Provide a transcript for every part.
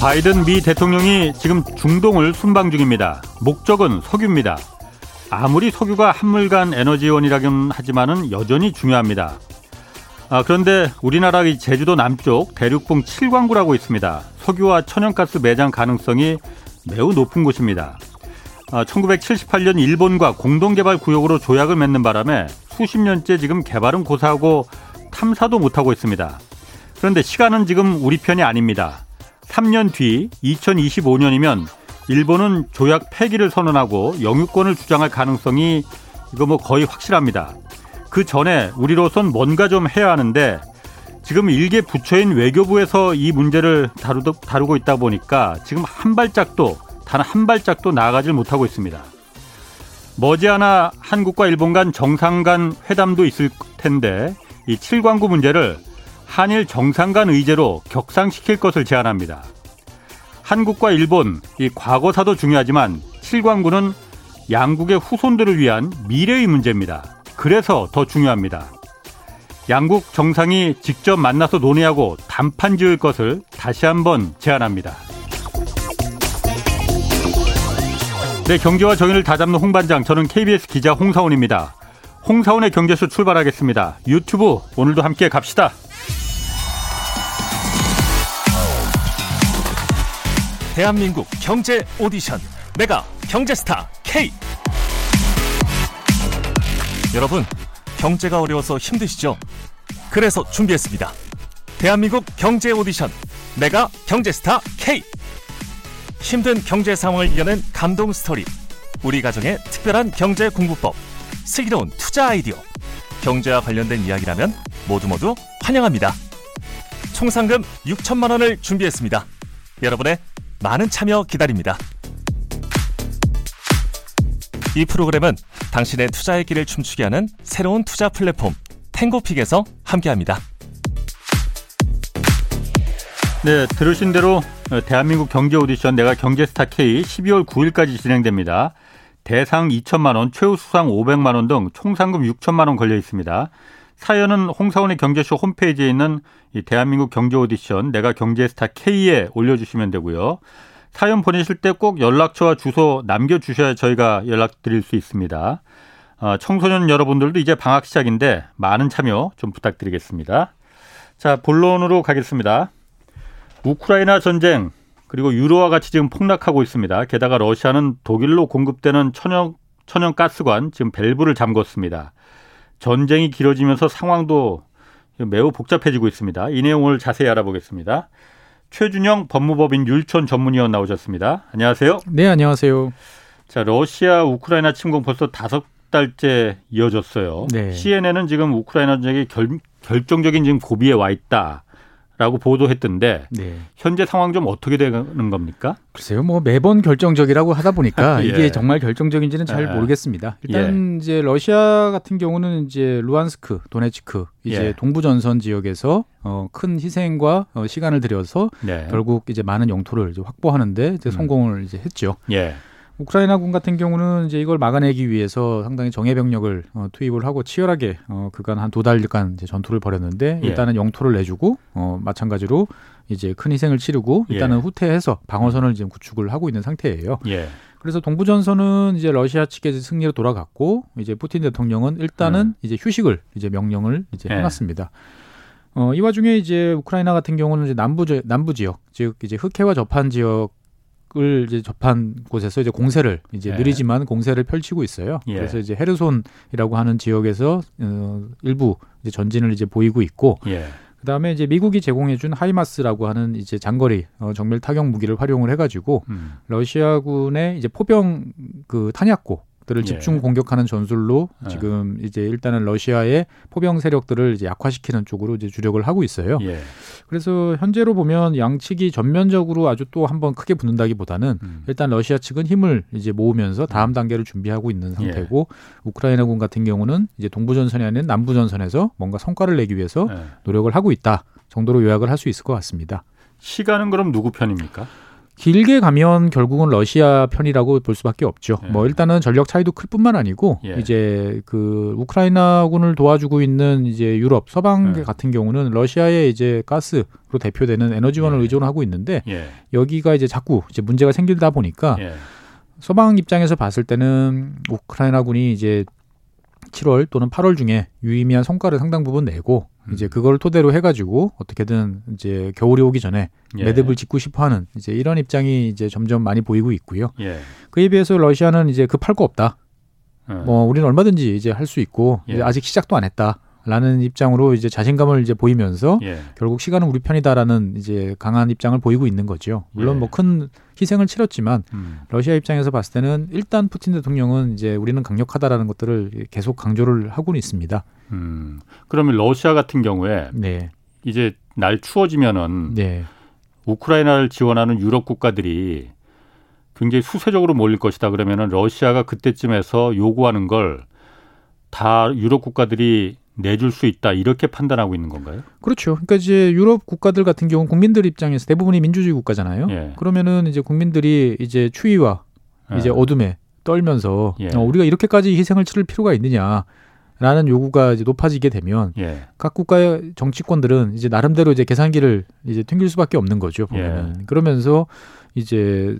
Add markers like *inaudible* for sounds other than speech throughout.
바이든 미 대통령이 지금 중동을 순방 중입니다. 목적은 석유입니다. 아무리 석유가 한물간 에너지원이라긴 하지만은 여전히 중요합니다. 아, 그런데 우리나라 제주도 남쪽 대륙봉 7광구라고 있습니다. 석유와 천연가스 매장 가능성이 매우 높은 곳입니다. 아, 1978년 일본과 공동개발 구역으로 조약을 맺는 바람에 수십 년째 지금 개발은 고사하고 탐사도 못하고 있습니다. 그런데 시간은 지금 우리 편이 아닙니다. 3년 뒤 2025년이면 일본은 조약 폐기를 선언하고 영유권을 주장할 가능성이 이거 뭐 거의 확실합니다. 그 전에 우리로선 뭔가 좀 해야 하는데 지금 일개 부처인 외교부에서 이 문제를 다루도, 다루고 있다 보니까 지금 한 발짝도 단 한 발짝도 나아가질 못하고 있습니다. 머지않아 한국과 일본 간 정상 간 회담도 있을 텐데 이 7광구 문제를 한일 정상 간 의제로 격상시킬 것을 제안합니다. 한국과 일본 이 과거사도 중요하지만 7광구는 양국의 후손들을 위한 미래의 문제입니다. 그래서 더 중요합니다. 양국 정상이 직접 만나서 논의하고 단판 지을 것을 다시 한번 제안합니다. 네, 경제와 정의를 다잡는 홍반장, 저는 KBS 기자 홍사원입니다. 홍사원의 경제쇼 출발하겠습니다. 유튜브 오늘도 함께 갑시다. 대한민국 경제 오디션 메가 경제스타 K 여러분 경제가 어려워서 힘드시죠? 그래서 준비했습니다. 대한민국 경제 오디션 메가 경제스타 K 힘든 경제 상황을 이겨낸 감동 스토리 우리 가정의 특별한 경제 공부법 슬기로운 투자 아이디어 경제와 관련된 이야기라면 모두 모두 환영합니다. 총 상금 6천만 원을 준비했습니다. 여러분의 많은 참여 기다립니다. 이 프로그램은 당신의 투자의 길을 춤추게 하는 새로운 투자 플랫폼 탱고픽에서 함께합니다. 네, 들으신 대로 대한민국 경제 오디션 내가 경제스타 K 12월 9일까지 진행됩니다. 대상 2천만 원, 최우 수상 500만 원 등 총 상금 6천만 원 걸려 있습니다. 사연은 홍사원의 경제쇼 홈페이지에 있는 이 대한민국 경제 오디션 내가 경제스타 K에 올려주시면 되고요. 사연 보내실 때 꼭 연락처와 주소 남겨주셔야 저희가 연락드릴 수 있습니다. 어, 청소년 여러분들도 이제 방학 시작인데 많은 참여 좀 부탁드리겠습니다. 자, 본론으로 가겠습니다. 우크라이나 전쟁 그리고 유로와 같이 지금 폭락하고 있습니다. 게다가 러시아는 독일로 공급되는 천연 천연 가스관 지금 밸브를 잠궜습니다. 전쟁이 길어지면서 상황도 매우 복잡해지고 있습니다. 이 내용을 자세히 알아보겠습니다. 최준영 법무법인 율촌 전문위원 나오셨습니다. 안녕하세요. 네, 안녕하세요. 자, 러시아 우크라이나 침공 벌써 다섯 달째 이어졌어요. 네. CNN은 지금 우크라이나 전쟁이 결, 결정적인 지금 고비에 와 있다. 라고 보도했던데 네. 현재 상황 좀 어떻게 되는 겁니까? 글쎄요, 뭐 매번 결정적이라고 하다 보니까 *laughs* 예. 이게 정말 결정적인지는 잘 예. 모르겠습니다. 일단 예. 이제 러시아 같은 경우는 이제 루안스크, 도네츠크 이제 예. 동부 전선 지역에서 어, 큰 희생과 어, 시간을 들여서 네. 결국 이제 많은 영토를 이제 확보하는데 이제 음. 성공을 음. 이제 했죠. 예. 우크라이나군 같은 경우는 이제 이걸 막아내기 위해서 상당히 정예 병력을 어, 투입을 하고 치열하게 어, 그간 한 두 달간 이제 전투를 벌였는데 예. 일단은 영토를 내주고 어, 마찬가지로 이제 큰 희생을 치르고 일단은 예. 후퇴해서 방어선을 지금 구축을 하고 있는 상태예요. 예. 그래서 동부 전선은 이제 러시아 측의 승리로 돌아갔고 이제 푸틴 대통령은 일단은 음. 이제 휴식을 이제 명령을 이제 예. 해놨습니다. 어, 이 와중에 이제 우크라이나 같은 경우는 이제 남부 지 남부 지역, 즉 이제 흑해와 접한 지역 을 이제 접한 곳에서 이제 공세를 이제 예. 느리지만 공세를 펼치고 있어요. 예. 그래서 이제 헤르손이라고 하는 지역에서 어, 일부 이제 전진을 이제 보이고 있고 예. 그다음에 이제 미국이 제공해준 하이마스라고 하는 이제 장거리 어, 정밀 타격 무기를 활용을 해가지고 음. 러시아군의 이제 포병 그 탄약고 들을 예. 집중 공격하는 전술로 예. 지금 이제 일단은 러시아의 포병 세력들을 이제 약화시키는 쪽으로 이제 주력을 하고 있어요. 예. 그래서 현재로 보면 양측이 전면적으로 아주 또 한번 크게 붙는다기보다는 음. 일단 러시아 측은 힘을 이제 모으면서 다음 음. 단계를 준비하고 있는 상태고 예. 우크라이나군 같은 경우는 이제 동부 전선이 아닌 남부 전선에서 뭔가 성과를 내기 위해서 노력을 하고 있다 정도로 요약을 할 수 있을 것 같습니다. 시간은 그럼 누구 편입니까? 길게 가면 결국은 러시아 편이라고 볼 수밖에 없죠. 예. 뭐 일단은 전력 차이도 클 뿐만 아니고 예. 이제 그 우크라이나군을 도와주고 있는 이제 유럽 서방 예. 같은 경우는 러시아의 이제 가스로 대표되는 에너지원을 예. 의존하고 있는데 예. 여기가 이제 자꾸 이제 문제가 생기다 보니까 예. 서방 입장에서 봤을 때는 우크라이나군이 이제 7월 또는 8월 중에 유의미한 성과를 상당 부분 내고 음. 이제 그걸 토대로 해가지고 어떻게든 이제 겨울이 오기 전에 예. 매듭을 짓고 싶어하는 이제 이런 입장이 이제 점점 많이 보이고 있고요. 예. 그에 비해서 러시아는 이제 급할 거 없다. 예. 뭐 우리는 얼마든지 이제 할 수 있고 이제 예. 아직 시작도 안 했다. 라는 입장으로 이제 자신감을 이제 보이면서 예. 결국 시간은 우리 편이다라는 이제 강한 입장을 보이고 있는 거죠. 물론 예. 뭐큰 희생을 치렀지만 음. 러시아 입장에서 봤을 때는 일단 푸틴 대통령은 이제 우리는 강력하다라는 것들을 계속 강조를 하고는 있습니다. 음. 그러면 러시아 같은 경우에 네. 이제 날 추워지면은 네. 우크라이나를 지원하는 유럽 국가들이 굉장히 수세적으로 몰릴 것이다 그러면은 러시아가 그때쯤에서 요구하는 걸 다 유럽 국가들이 내줄 수 있다 이렇게 판단하고 있는 건가요? 그렇죠. 그러니까 이제 유럽 국가들 같은 경우 국민들 입장에서 대부분이 민주주의 국가잖아요. 예. 그러면은 이제 국민들이 이제 추위와 예. 이제 어둠에 떨면서 예. 어, 우리가 이렇게까지 희생을 치를 필요가 있느냐. 라는 요구가 이제 높아지게 되면 예. 각 국가의 정치권들은 이제 나름대로 이제 계산기를 이제 튕길 수밖에 없는 거죠 보면은 예. 그러면서 이제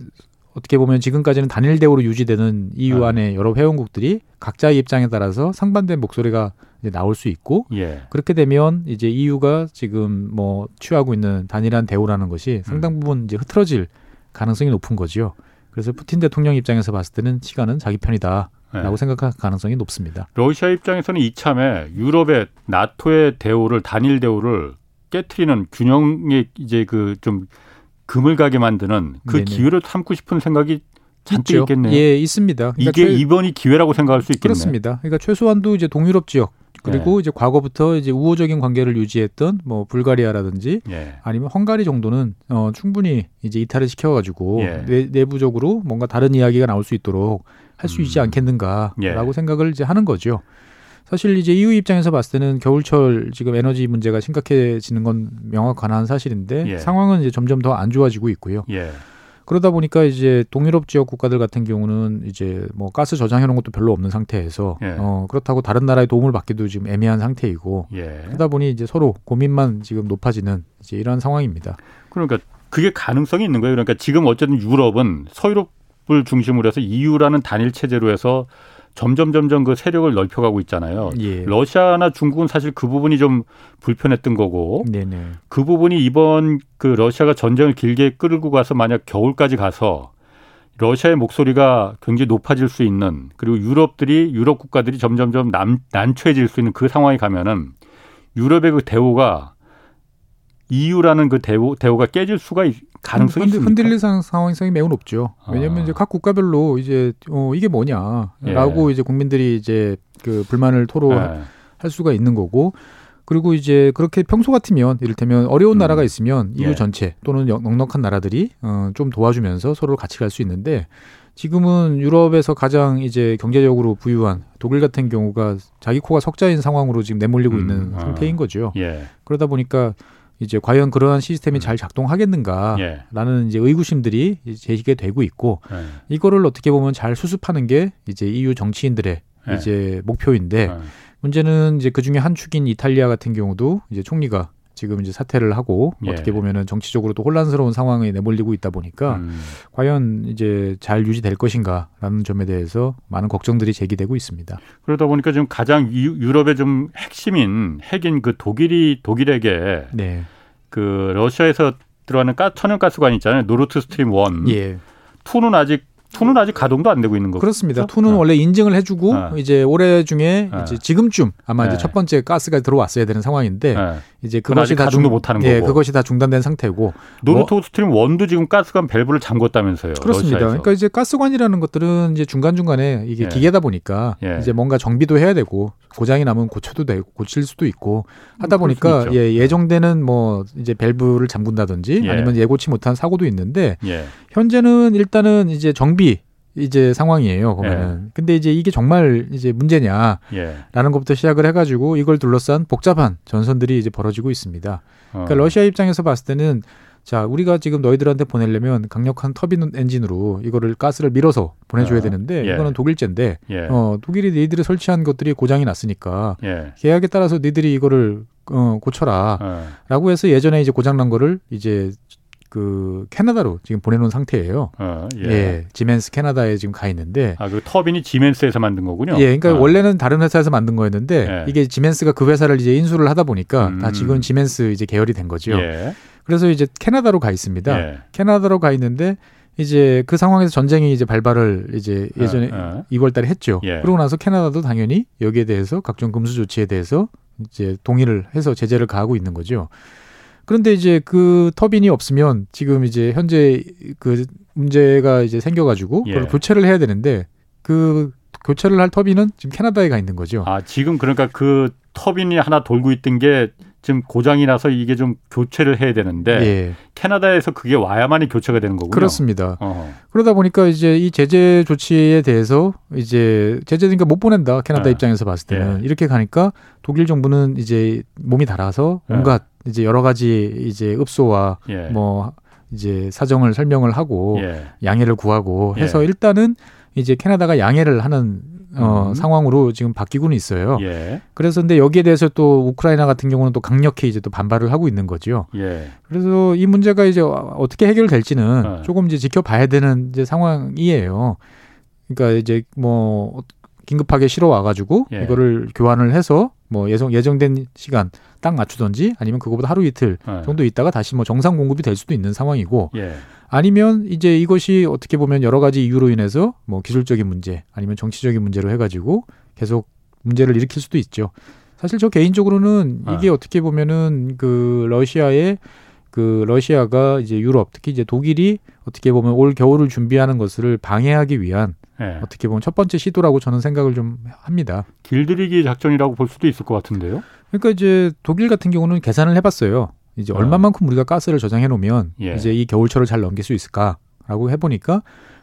어떻게 보면 지금까지는 단일 대우로 유지되는 EU 네. 안에 여러 회원국들이 각자의 입장에 따라서 상반된 목소리가 이제 나올 수 있고 예. 그렇게 되면 이제 EU가 지금 뭐 취하고 있는 단일한 대우라는 것이 상당 음. 부분 이제 흐트러질 가능성이 높은 거지요. 그래서 푸틴 대통령 입장에서 봤을 때는 시간은 자기 편이다. 라고 네. 생각할 가능성이 높습니다. 러시아 입장에서는 이참에 유럽의 나토의 대우를 단일 대우를 깨트리는 균형의 이제 그 좀 금을 가게 만드는 그 네네. 기회를 삼고 싶은 생각이 잔뜩 있죠. 있겠네요. 예, 있습니다. 그러니까 이게 최... 이번이 기회라고 생각할 수 있겠네요. 그렇습니다. 그러니까 최소한도 이제 동유럽 지역 그리고 네. 이제 과거부터 이제 우호적인 관계를 유지했던 뭐 불가리아라든지 예. 아니면 헝가리 정도는 어 충분히 이제 이탈을 시켜가지고 예. 내, 부적으로 뭔가 다른 이야기가 나올 수 있도록 할수 있지 음. 않겠는가라고 예. 생각을 이제 하는 거죠. 사실 이제 EU 입장에서 봤을 때는 겨울철 지금 에너지 문제가 심각해지는 건 명확한 사실인데 예. 상황은 이제 점점 더 안 좋아지고 있고요. 예. 그러다 보니까 이제 동유럽 지역 국가들 같은 경우는 이제 뭐 가스 저장해 놓은 것도 별로 없는 상태에서 예. 어 그렇다고 다른 나라의 도움을 받기도 지금 애매한 상태이고 예. 그러다 보니 이제 서로 고민만 지금 높아지는 이제 이런 상황입니다. 그러니까 그게 가능성이 있는 거예요. 그러니까 지금 어쨌든 유럽은 서유럽을 중심으로 해서 EU라는 단일 체제로 해서 점점 점점 그 세력을 넓혀가고 있잖아요. 예. 러시아나 중국은 사실 그 부분이 좀 불편했던 거고 네네. 그 부분이 이번 그 러시아가 전쟁을 길게 끌고 가서 만약 겨울까지 가서 러시아의 목소리가 굉장히 높아질 수 있는 그리고 유럽들이 유럽 국가들이 점점점 남, 난처해질 수 있는 그 상황이 가면은 유럽의 그 대우가 EU라는 그 대우 대우가 깨질 수가 있, 가능성이 흔들, 흔들릴 상황성이 매우 높죠. 왜냐하면 아. 이제 각 국가별로 이제 어 이게 뭐냐라고 예. 이제 국민들이 이제 그 불만을 토로할 예. 수가 있는 거고 그리고 이제 그렇게 평소 같으면 이를테면 어려운 음. 나라가 있으면 EU 예. 전체 또는 넉넉한 나라들이 어좀 도와주면서 서로 같이 갈 수 있는데 지금은 유럽에서 가장 이제 경제적으로 부유한 독일 같은 경우가 자기 코가 석자인 상황으로 지금 내몰리고 음. 있는 아. 상태인 거죠. 예. 그러다 보니까 이제 과연 그러한 시스템이 음. 잘 작동하겠는가라는 예. 이제 의구심들이 제기가 되고 있고 예. 이거를 어떻게 보면 잘 수습하는 게 이제 EU 정치인들의 예. 이제 목표인데 예. 문제는 이제 그 중에 한 축인 이탈리아 같은 경우도 이제 총리가 지금 이제 사퇴를 하고 예. 어떻게 보면은 정치적으로도 혼란스러운 상황에 내몰리고 있다 보니까 음. 과연 이제 잘 유지될 것인가라는 점에 대해서 많은 걱정들이 제기되고 있습니다. 그러다 보니까 지금 가장 유럽의 좀 핵심인 핵인 그 독일이 독일에게 네. 그 러시아에서 들어가는 가, 천연가스관 있잖아요. 노르트 스트림 one. 예. 2는 아직 two는 아직 가동도 안 되고 있는 거죠. 그렇습니다. two는 네. 원래 인증을 해주고 네. 이제 올해 중에 네. 이제 지금쯤 아마 이제 네. 첫 번째 가스가 들어왔어야 되는 상황인데 네. 이제 그것이 다 중, 못하는 예, 거고. 그것이 다 중단된 상태고. 노르트 뭐, 스트림 one도 지금 가스관 밸브를 잠궜다면서요. 그렇습니다. 러시아에서. 그러니까 이제 가스관이라는 것들은 이제 중간 중간에 이게 예. 기계다 보니까 예. 이제 뭔가 정비도 해야 되고 고장이 나면 고쳐도 되고 고칠 수도 있고 하다 음, 보니까 예, 예정되는 뭐 이제 밸브를 잠근다든지 예. 아니면 예고치 못한 사고도 있는데 예. 현재는 일단은 이제 정비 이제 상황이에요 보면은. 예. 근데 이제 이게 정말 이제 문제냐라는 예. 것부터 시작을 해가지고 이걸 둘러싼 복잡한 전선들이 이제 벌어지고 있습니다. 그러니까 어. 러시아 입장에서 봤을 때는 자, 우리가 지금 너희들한테 보내려면 강력한 터빈 엔진으로 이거를 가스를 밀어서 보내줘야 어, 되는데 예. 이거는 독일제인데 예. 어, 독일이 너희들이 설치한 것들이 고장이 났으니까 예. 계약에 따라서 너희들이 이거를 어, 고쳐라. 어. 라고 해서 예전에 이제 고장난 거를 이제 그 캐나다로 지금 보내놓은 상태예요. 어, 예. 예. 지멘스 캐나다에 지금 가 있는데 아, 그 터빈이 지멘스에서 만든 거군요. 예, 그러니까 어. 원래는 다른 회사에서 만든 거였는데 예. 이게 지멘스가 그 회사를 이제 인수를 하다 보니까 음. 다 지금 지멘스 이제 계열이 된 거죠. 예. 그래서 이제 캐나다로 가 있습니다. 예. 캐나다로 가 있는데 이제 그 상황에서 전쟁이 이제 발발을 이제 예전에 어, 어. 2월 달에 했죠. 예. 그러고 나서 캐나다도 당연히 여기에 대해서 각종 금수 조치에 대해서 이제 동의를 해서 제재를 가하고 있는 거죠. 그런데 이제 그 터빈이 없으면 지금 이제 현재 그 문제가 이제 생겨가지고 그걸 예. 교체를 해야 되는데 그 교체를 할 터빈은 지금 캐나다에 가 있는 거죠. 아, 지금 그러니까 그 터빈이 하나 돌고 있던 게 지금 고장이 나서 이게 좀 교체를 해야 되는데 예, 캐나다에서 그게 와야만이 교체가 되는 거군요. 그렇습니다. 어. 그러다 보니까 이제 이 제재 조치에 대해서 이제 제재니까 못 보낸다 캐나다 네. 입장에서 봤을 때는 예. 이렇게 가니까 독일 정부는 이제 몸이 달아서 네. 온갖 이제 여러 가지 이제 읍소와 예. 뭐 이제 사정을 설명을 하고 예. 양해를 구하고 예. 해서 일단은 이제 캐나다가 양해를 하는 어, 음. 상황으로 지금 바뀌고는 있어요. 예. 그래서 근데 여기에 대해서 또 우크라이나 같은 경우는 또 강력히 이제 또 반발을 하고 있는 거죠. 예. 그래서 이 문제가 이제 어떻게 해결될지는 어. 조금 이제 지켜봐야 되는 이제 상황이에요. 그러니까 이제 뭐 긴급하게 실어 와가지고 예. 이거를 교환을 해서 뭐 예정 예정된 시간 딱 맞추던지 아니면 그거보다 하루 이틀 어. 정도 있다가 다시 뭐 정상 공급이 될 수도 있는 상황이고 예. 아니면 이제 이것이 어떻게 보면 여러 가지 이유로 인해서 뭐 기술적인 문제 아니면 정치적인 문제로 해가지고 계속 문제를 일으킬 수도 있죠. 사실 저 개인적으로는 아. 이게 어떻게 보면은 그 러시아의 그 러시아가 이제 유럽 특히 이제 독일이 어떻게 보면 올 겨울을 준비하는 것을 방해하기 위한 예. 어떻게 보면 첫 번째 시도라고 저는 생각을 좀 합니다. 길들이기 작전이라고 볼 수도 있을 것 같은데요. 그러니까 이제 독일 같은 경우는 계산을 해봤어요. 이제 어. 얼마만큼 우리가 가스를 저장해 놓으면 예. 이제 이 겨울철을 잘 넘길 수 있을까라고 해보니까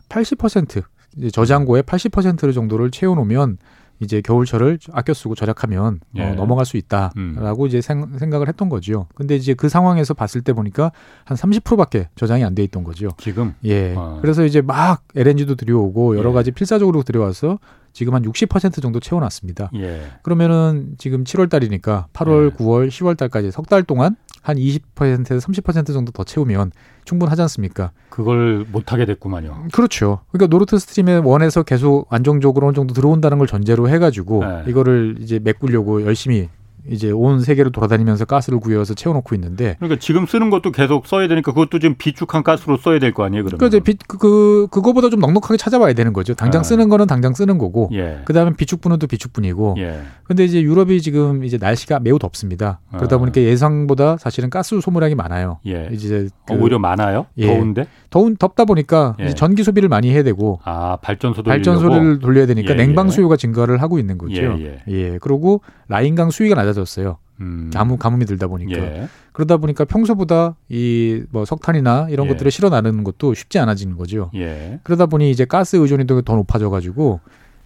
80% 이제 저장고의 80% 정도를 채워놓으면 이제 겨울철을 아껴 쓰고 절약하면 예. 어, 넘어갈 수 음. 있다라고 이제 생, 생각을 했던 거죠. 근데 이제 그 상황에서 봤을 때 보니까 한 30%밖에 저장이 안 돼 있던 거죠. 지금 예. 어. 그래서 이제 막 LNG도 들여오고 여러 예. 가지 필사적으로 들여와서 지금 한 60% 정도 채워놨습니다. 예. 그러면은 지금 7월 달이니까 8월, 네. 9월, 10월 달까지 석 달 동안 한 20%에서 30% 정도 더 채우면 충분하지 않습니까? 그걸 못 하게 됐구만요. 그렇죠. 그러니까 노르트 스트림에 one에서 계속 안정적으로 어느 정도 들어온다는 걸 전제로 해가지고 네. 이거를 이제 메꾸려고 열심히 이제 온 세계를 돌아다니면서 가스를 구해와서 채워놓고 있는데 그러니까 지금 쓰는 것도 계속 써야 되니까 그것도 지금 비축한 가스로 써야 될 거 아니에요, 그러면. 그러니까 이제 비, 그, 그 그거보다 좀 넉넉하게 찾아봐야 되는 거죠. 당장 네. 쓰는 거는 당장 쓰는 거고 예. 그다음에 비축분은 또 비축분이고 예. 근데 이제 유럽이 지금 이제 날씨가 매우 덥습니다. 그러다 아. 보니까 예상보다 사실은 가스 소모량이 많아요. 예. 이제 그 어, 오히려 많아요? 예. 더운데? 더운 덥다 보니까 예. 전기 소비를 많이 해야 되고 아, 발전소 돌리려고? 발전소를 돌려야 되니까 예, 냉방 예. 수요가 증가를 하고 있는 거죠. 예, 예. 그리고 라인강 수위가 낮아 졌어요. 음. 가뭄 가뭄이 들다 보니까 예. 그러다 보니까 평소보다 이 뭐 석탄이나 이런 예. 것들을 실어 나르는 것도 쉽지 않아지는 거죠. 예. 그러다 보니 이제 가스 의존이 더 높아져 가지고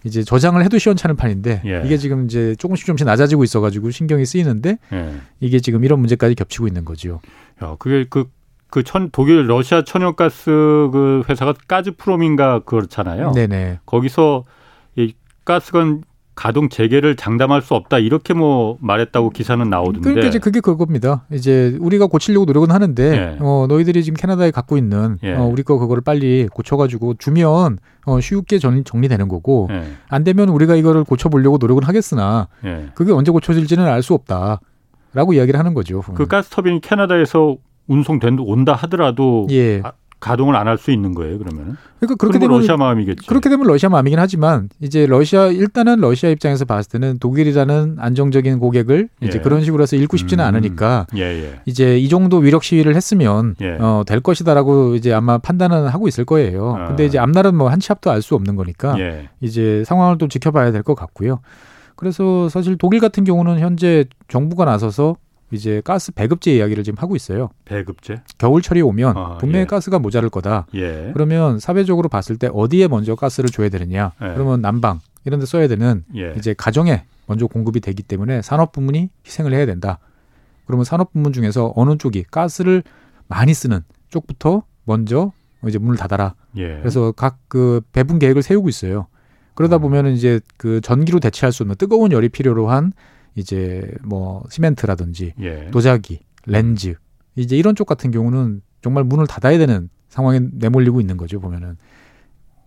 이제 저장을 해도 시원찮은 판인데 예. 이게 지금 이제 조금씩 조금씩 낮아지고 있어 가지고 신경이 쓰이는데 예. 이게 지금 이런 문제까지 겹치고 있는 거죠. 야, 그게 그, 그 천, 독일 러시아 천연가스 그 회사가 가즈프롬인가 그렇잖아요. 네네. 거기서 이 가스건 가동 재개를 장담할 수 없다 이렇게 뭐 말했다고 기사는 나오던데. 그러니까 이제 그게 그겁니다. 이제 우리가 고치려고 노력은 하는데 예. 어 너희들이 지금 캐나다에 갖고 있는 예. 어 우리 거 그거를 빨리 고쳐가지고 주면 어 쉽게 전, 정리되는 거고 예. 안 되면 우리가 이거를 고쳐보려고 노력은 하겠으나 예. 그게 언제 고쳐질지는 알 수 없다라고 이야기를 하는 거죠. 그 가스 터빈이 캐나다에서 운송된 온다 하더라도 예. 아, 가동을 안 할 수 있는 거예요, 그러면은. 그러니까 그렇게 뭐 되면 러시아 마음이겠지. 그렇게 되면 러시아 마음이긴 하지만 이제 러시아 일단은 러시아 입장에서 봤을 때는 독일이라는 안정적인 고객을 이제 예. 그런 식으로 해서 잃고 싶지는 음. 않으니까 예, 예. 이제 이 정도 위력 시위를 했으면 예. 어, 될 것이다라고 이제 아마 판단은 하고 있을 거예요. 아. 근데 이제 앞날은 뭐 한치 앞도 알 수 없는 거니까 예. 이제 상황을 또 지켜봐야 될 것 같고요. 그래서 사실 독일 같은 경우는 현재 정부가 나서서 이제 가스 배급제 이야기를 지금 하고 있어요. 배급제. 겨울철이 오면 아, 분명히 예. 가스가 모자랄 거다. 예. 그러면 사회적으로 봤을 때 어디에 먼저 가스를 줘야 되느냐? 예. 그러면 난방 이런 데 써야 되는 예. 이제 가정에 먼저 공급이 되기 때문에 산업 부문이 희생을 해야 된다. 그러면 산업 부문 중에서 어느 쪽이 가스를 많이 쓰는 쪽부터 먼저 이제 문을 닫아라. 예. 그래서 각 그 배분 계획을 세우고 있어요. 그러다 음. 보면은 이제 그 전기로 대체할 수 없는 뜨거운 열이 필요로 한 이제 뭐 시멘트라든지 예. 도자기, 렌즈 이제 이런 쪽 같은 경우는 정말 문을 닫아야 되는 상황에 내몰리고 있는 거죠 보면은.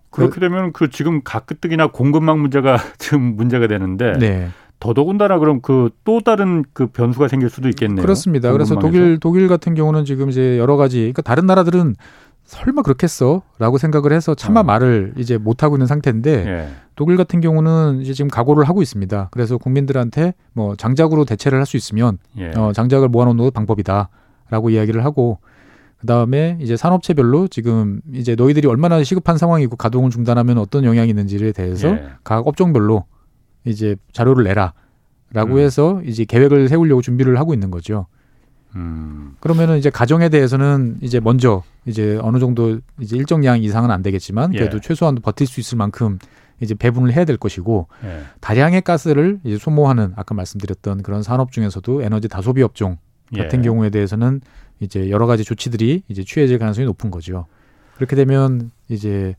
그렇게 되면 그 지금 가뜩이나 공급망 문제가 *laughs* 지금 문제가 되는데 네. 더더군다나 그럼 그 또 다른 그 변수가 생길 수도 있겠네요. 그렇습니다. 그래서 공급망에서. 독일 독일 같은 경우는 지금 이제 여러 가지 그러니까 다른 나라들은 설마 그렇겠어 라고 생각을 해서 차마 어. 말을 이제 못 하고 있는 상태인데 예. 독일 같은 경우는 이제 지금 각오를 하고 있습니다. 그래서 국민들한테 뭐 장작으로 대체를 할 수 있으면 예. 어, 장작을 모아놓는 것도 방법이다 라고 이야기를 하고 그 다음에 이제 산업체별로 지금 이제 너희들이 얼마나 시급한 상황이고 가동을 중단하면 어떤 영향이 있는지에 대해서 예. 각 업종별로 이제 자료를 내라 라고 음. 해서 이제 계획을 세우려고 준비를 하고 있는 거죠. 음. 그러면은 이제 가정에 대해서는 이제 먼저 이제 어느 정도 이제 일정 양 이상은 안 되겠지만 그래도 예. 최소한 버틸 수 있을 만큼 이제 배분을 해야 될 것이고 예. 다량의 가스를 이제 소모하는 아까 말씀드렸던 그런 산업 중에서도 에너지 다소비 업종 같은 예. 경우에 대해서는 이제 여러 가지 조치들이 이제 취해질 가능성이 높은 거죠. 그렇게 되면 이제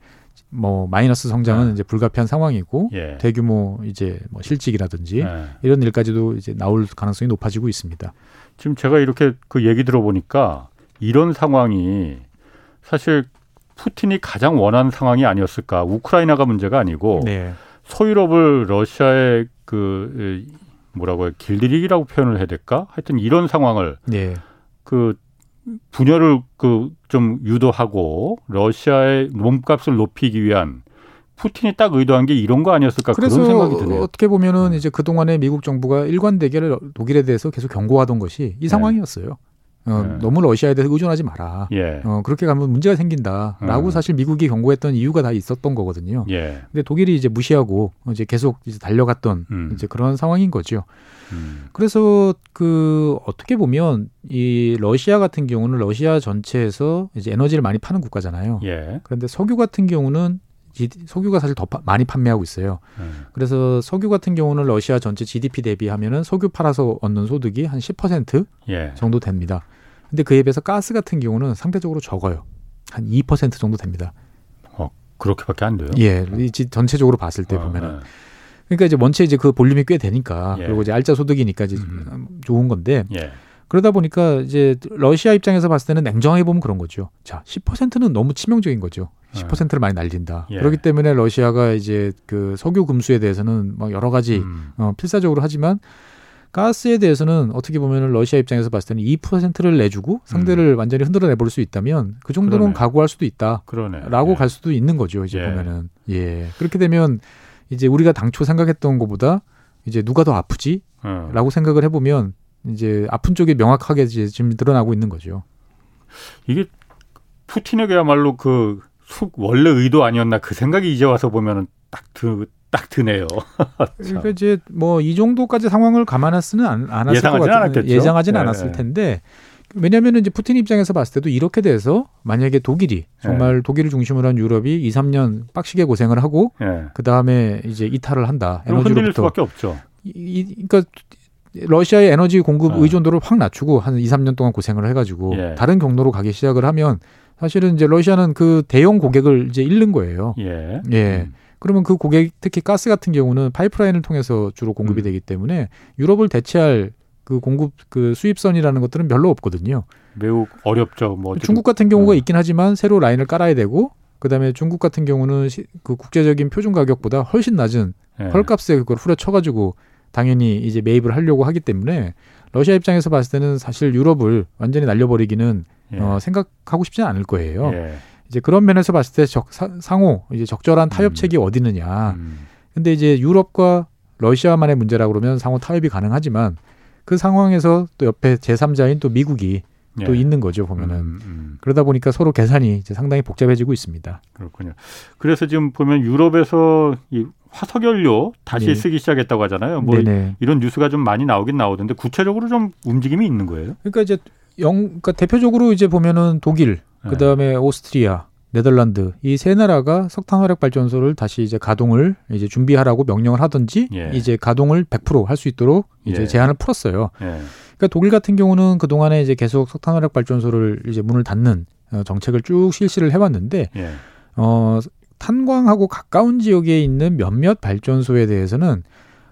뭐 마이너스 성장은 네. 이제 불가피한 상황이고 예. 대규모 이제 뭐 실직이라든지 예. 이런 일까지도 이제 나올 가능성이 높아지고 있습니다. 지금 제가 이렇게 그 얘기 들어보니까 이런 상황이 사실 푸틴이 가장 원하는 상황이 아니었을까. 우크라이나가 문제가 아니고 네. 서유럽을 러시아의 그 에, 뭐라고 해 길들이기라고 표현을 해야 될까? 하여튼 이런 상황을 네. 그 분열을 그 좀 유도하고 러시아의 몸값을 높이기 위한 푸틴이 딱 의도한 게 이런 거 아니었을까 그래서 그런 생각이 드네요. 어떻게 보면은 음. 이제 그 동안에 미국 정부가 일관되게 독일에 대해서 계속 경고하던 것이 이 네. 상황이었어요. 어, 네. 너무 러시아에 대해서 의존하지 마라. 예. 어, 그렇게 가면 문제가 생긴다라고 음. 사실 미국이 경고했던 이유가 다 있었던 거거든요. 예. 근데 독일이 이제 무시하고 이제 계속 이제 달려갔던 음. 이제 그런 상황인 거죠. 음. 그래서 그 어떻게 보면 이 러시아 같은 경우는 러시아 전체에서 이제 에너지를 많이 파는 국가잖아요. 예. 그런데 석유 같은 경우는 지- 석유가 사실 더 파- 많이 판매하고 있어요. 음. 그래서 석유 같은 경우는 러시아 전체 GDP 대비하면은 석유 팔아서 얻는 소득이 한 10% 예. 정도 됩니다. 근데 그에 비해서 가스 같은 경우는 상대적으로 적어요. 한 2% 정도 됩니다. 그렇게밖에 안 돼요. 예, 이 지- 전체적으로 봤을 때 아, 보면은. 그러니까 이제 원체 이제 그 볼륨이 꽤 되니까 예. 그리고 이제 알짜 소득이니까 이제 음. 좋은 건데 예. 그러다 보니까 이제 러시아 입장에서 봤을 때는 냉정하게 보면 그런 거죠. 자, 10%는 너무 치명적인 거죠. 10%를 많이 날린다. 예. 그렇기 때문에 러시아가 이제 그 석유 금수에 대해서는 막 여러 가지 음. 어, 필사적으로 하지만 가스에 대해서는 어떻게 보면은 러시아 입장에서 봤을 때는 2%를 내주고 상대를 완전히 흔들어 내볼 수 있다면 그 정도는 음. 그러네. 각오할 수도 있다. 그러네. 라고 예. 갈 수도 있는 거죠. 이제 예. 보면은 예 그렇게 되면 이제 우리가 당초 생각했던 것보다 이제 누가 더 아프지라고 어. 생각을 해보면 이제 아픈 쪽이 명확하게 이제 지금 드러나고 있는 거죠. 이게 푸틴에게야말로 그 수- 원래 의도 아니었나 그 생각이 이제 와서 보면은 딱 드, 딱 드네요. *laughs* 그러니까 이제 뭐 이 정도까지 상황을 감안했으는 안, 않았을 예상하지는 것 같아요. 않았겠죠. 예상하지는 예, 않았을 예. 텐데 왜냐하면 이제 푸틴 입장에서 봤을 때도 이렇게 돼서 만약에 독일이 예. 정말 독일을 중심으로 한 유럽이 2, 3년 빡시게 고생을 하고 예. 그 다음에 이제 이탈을 한다. 에너지로부터 수밖에 없죠. 이, 이- 그러니까 러시아의 에너지 공급 어. 의존도를 확 낮추고 한 2, 3년 동안 고생을 해가지고 예. 다른 경로로 가기 시작을 하면 사실은 이제 러시아는 그 대형 고객을 이제 잃는 거예요. 예. 예. 음. 그러면 그 고객 특히 가스 같은 경우는 파이프라인을 통해서 주로 공급이 음. 되기 때문에 유럽을 대체할 그 공급 그 수입선이라는 것들은 별로 없거든요. 매우 어렵죠. 뭐 중국 같은 경우가 음. 있긴 하지만 새로 라인을 깔아야 되고 그다음에 중국 같은 경우는 시- 그 국제적인 표준 가격보다 훨씬 낮은 예. 헐값에 그걸 후려쳐가지고 당연히 이제 매입을 하려고 하기 때문에 러시아 입장에서 봤을 때는 사실 유럽을 완전히 날려버리기는 예. 어, 생각하고 싶지는 않을 거예요. 예. 이제 그런 면에서 봤을 때 적, 사- 상호 이제 적절한 타협책이 음. 어디느냐. 음. 근데 이제 유럽과 러시아만의 문제라고 그러면 상호 타협이 가능하지만 그 상황에서 또 옆에 제3자인 또 미국이 또 예. 있는 거죠 보면은 음, 음. 그러다 보니까 서로 계산이 이제 상당히 복잡해지고 있습니다. 그렇군요. 그래서 지금 보면 유럽에서 이 화석 연료 다시 네. 쓰기 시작했다고 하잖아요. 뭐 네네. 이런 뉴스가 좀 많이 나오긴 나오던데 구체적으로 좀 움직임이 있는 거예요. 그러니까 이제 영, 그러니까 대표적으로 이제 보면은 독일, 네. 그 다음에 오스트리아, 네덜란드 이 세 나라가 석탄 화력 발전소를 다시 이제 가동을 이제 준비하라고 명령을 하든지 예. 이제 가동을 100%할 수 있도록 이제 예. 제한을 풀었어요. 예. 그러니까 독일 같은 경우는 그 동안에 이제 계속 석탄 화력 발전소를 이제 문을 닫는 어, 정책을 쭉 실시를 해왔는데 예. 어 탄광하고 가까운 지역에 있는 몇몇 발전소에 대해서는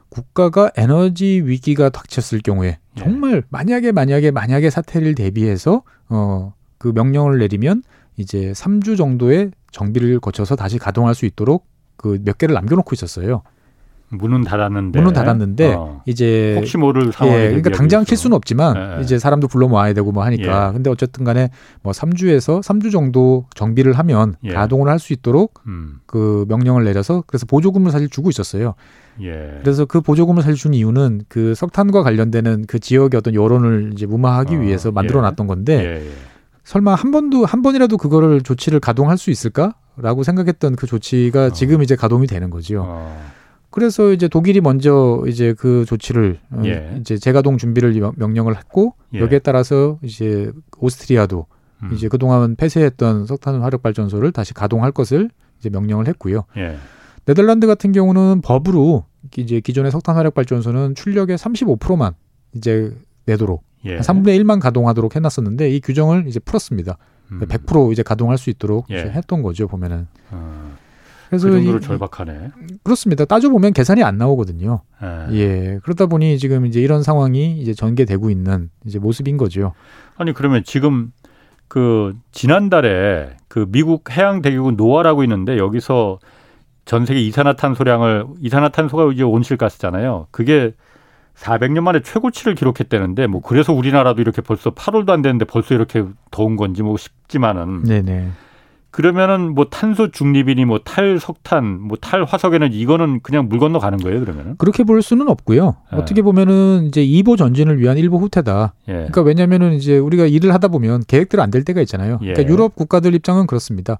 국가가 에너지 위기가 닥쳤을 경우에 예. 정말 만약에 만약에 만약에 사태를 대비해서 어 그 명령을 내리면 이제 3주 정도의 정비를 거쳐서 다시 가동할 수 있도록 그 몇 개를 남겨놓고 있었어요. 문은 닫았는데 문은 닫았는데 어. 이제 혹시 모를 상황 예, 그러니까 당장 킬 수는 없지만 예. 이제 사람도 불러 모아야 되고 뭐 하니까 예. 근데 어쨌든 간에 뭐 3주에서 3주 정도 정비를 하면 예. 가동을 할 수 있도록 음. 그 명령을 내려서 그래서 보조금을 사실 주고 있었어요. 예. 그래서 그 보조금을 사실 준 이유는 그 석탄과 관련되는 그 지역의 어떤 여론을 이제 무마하기 어. 위해서 만들어 놨던 건데 예, 설마 한 번도 한 번이라도 그거를 조치를 가동할 수 있을까라고 생각했던 그 조치가 어. 지금 이제 가동이 되는 거지요. 어. 그래서 이제 독일이 먼저 이제 그 조치를 어, 예. 이제 재가동 준비를 명령을 했고 예. 여기에 따라서 이제 오스트리아도 음. 이제 그동안 폐쇄했던 석탄 화력 발전소를 다시 가동할 것을 이제 명령을 했고요. 예. 네덜란드 같은 경우는 법으로 이제 기존의 석탄 화력 발전소는 출력의 35%만 이제 내도록 예. 3분의 1만 가동하도록 해놨었는데 이 규정을 이제 풀었습니다. 음. 100% 이제 가동할 수 있도록 예. 했던 거죠 보면은. 어. 그래서 그 정도로 이, 절박하네. 그렇습니다. 따져 보면 계산이 안 나오거든요. 예. 예. 그러다 보니 지금 이제 이런 상황이 이제 전개되고 있는 이제 모습인 거죠. 아니 그러면 지금 그 지난달에 그 미국 해양 대기국 노아라고 있는데 여기서 전 세계 이산화탄소량을 이산화탄소가 이제 온실가스잖아요. 그게 400년 만에 최고치를 기록했다는데 뭐 그래서 우리나라도 이렇게 벌써 8월도 안 됐는데 벌써 이렇게 더운 건지 뭐 싶지만은 네네. 그러면은 뭐 탄소 중립이니 뭐 탈석탄, 뭐 탈화석에는 이거는 그냥 물 건너 가는 거예요, 그러면은? 그렇게 볼 수는 없고요. 예. 어떻게 보면은 이제 2보 전진을 위한 1보 후퇴다. 예. 그러니까 왜냐면은 이제 우리가 일을 하다 보면 계획대로 안 될 때가 있잖아요. 그러니까 예. 유럽 국가들 입장은 그렇습니다.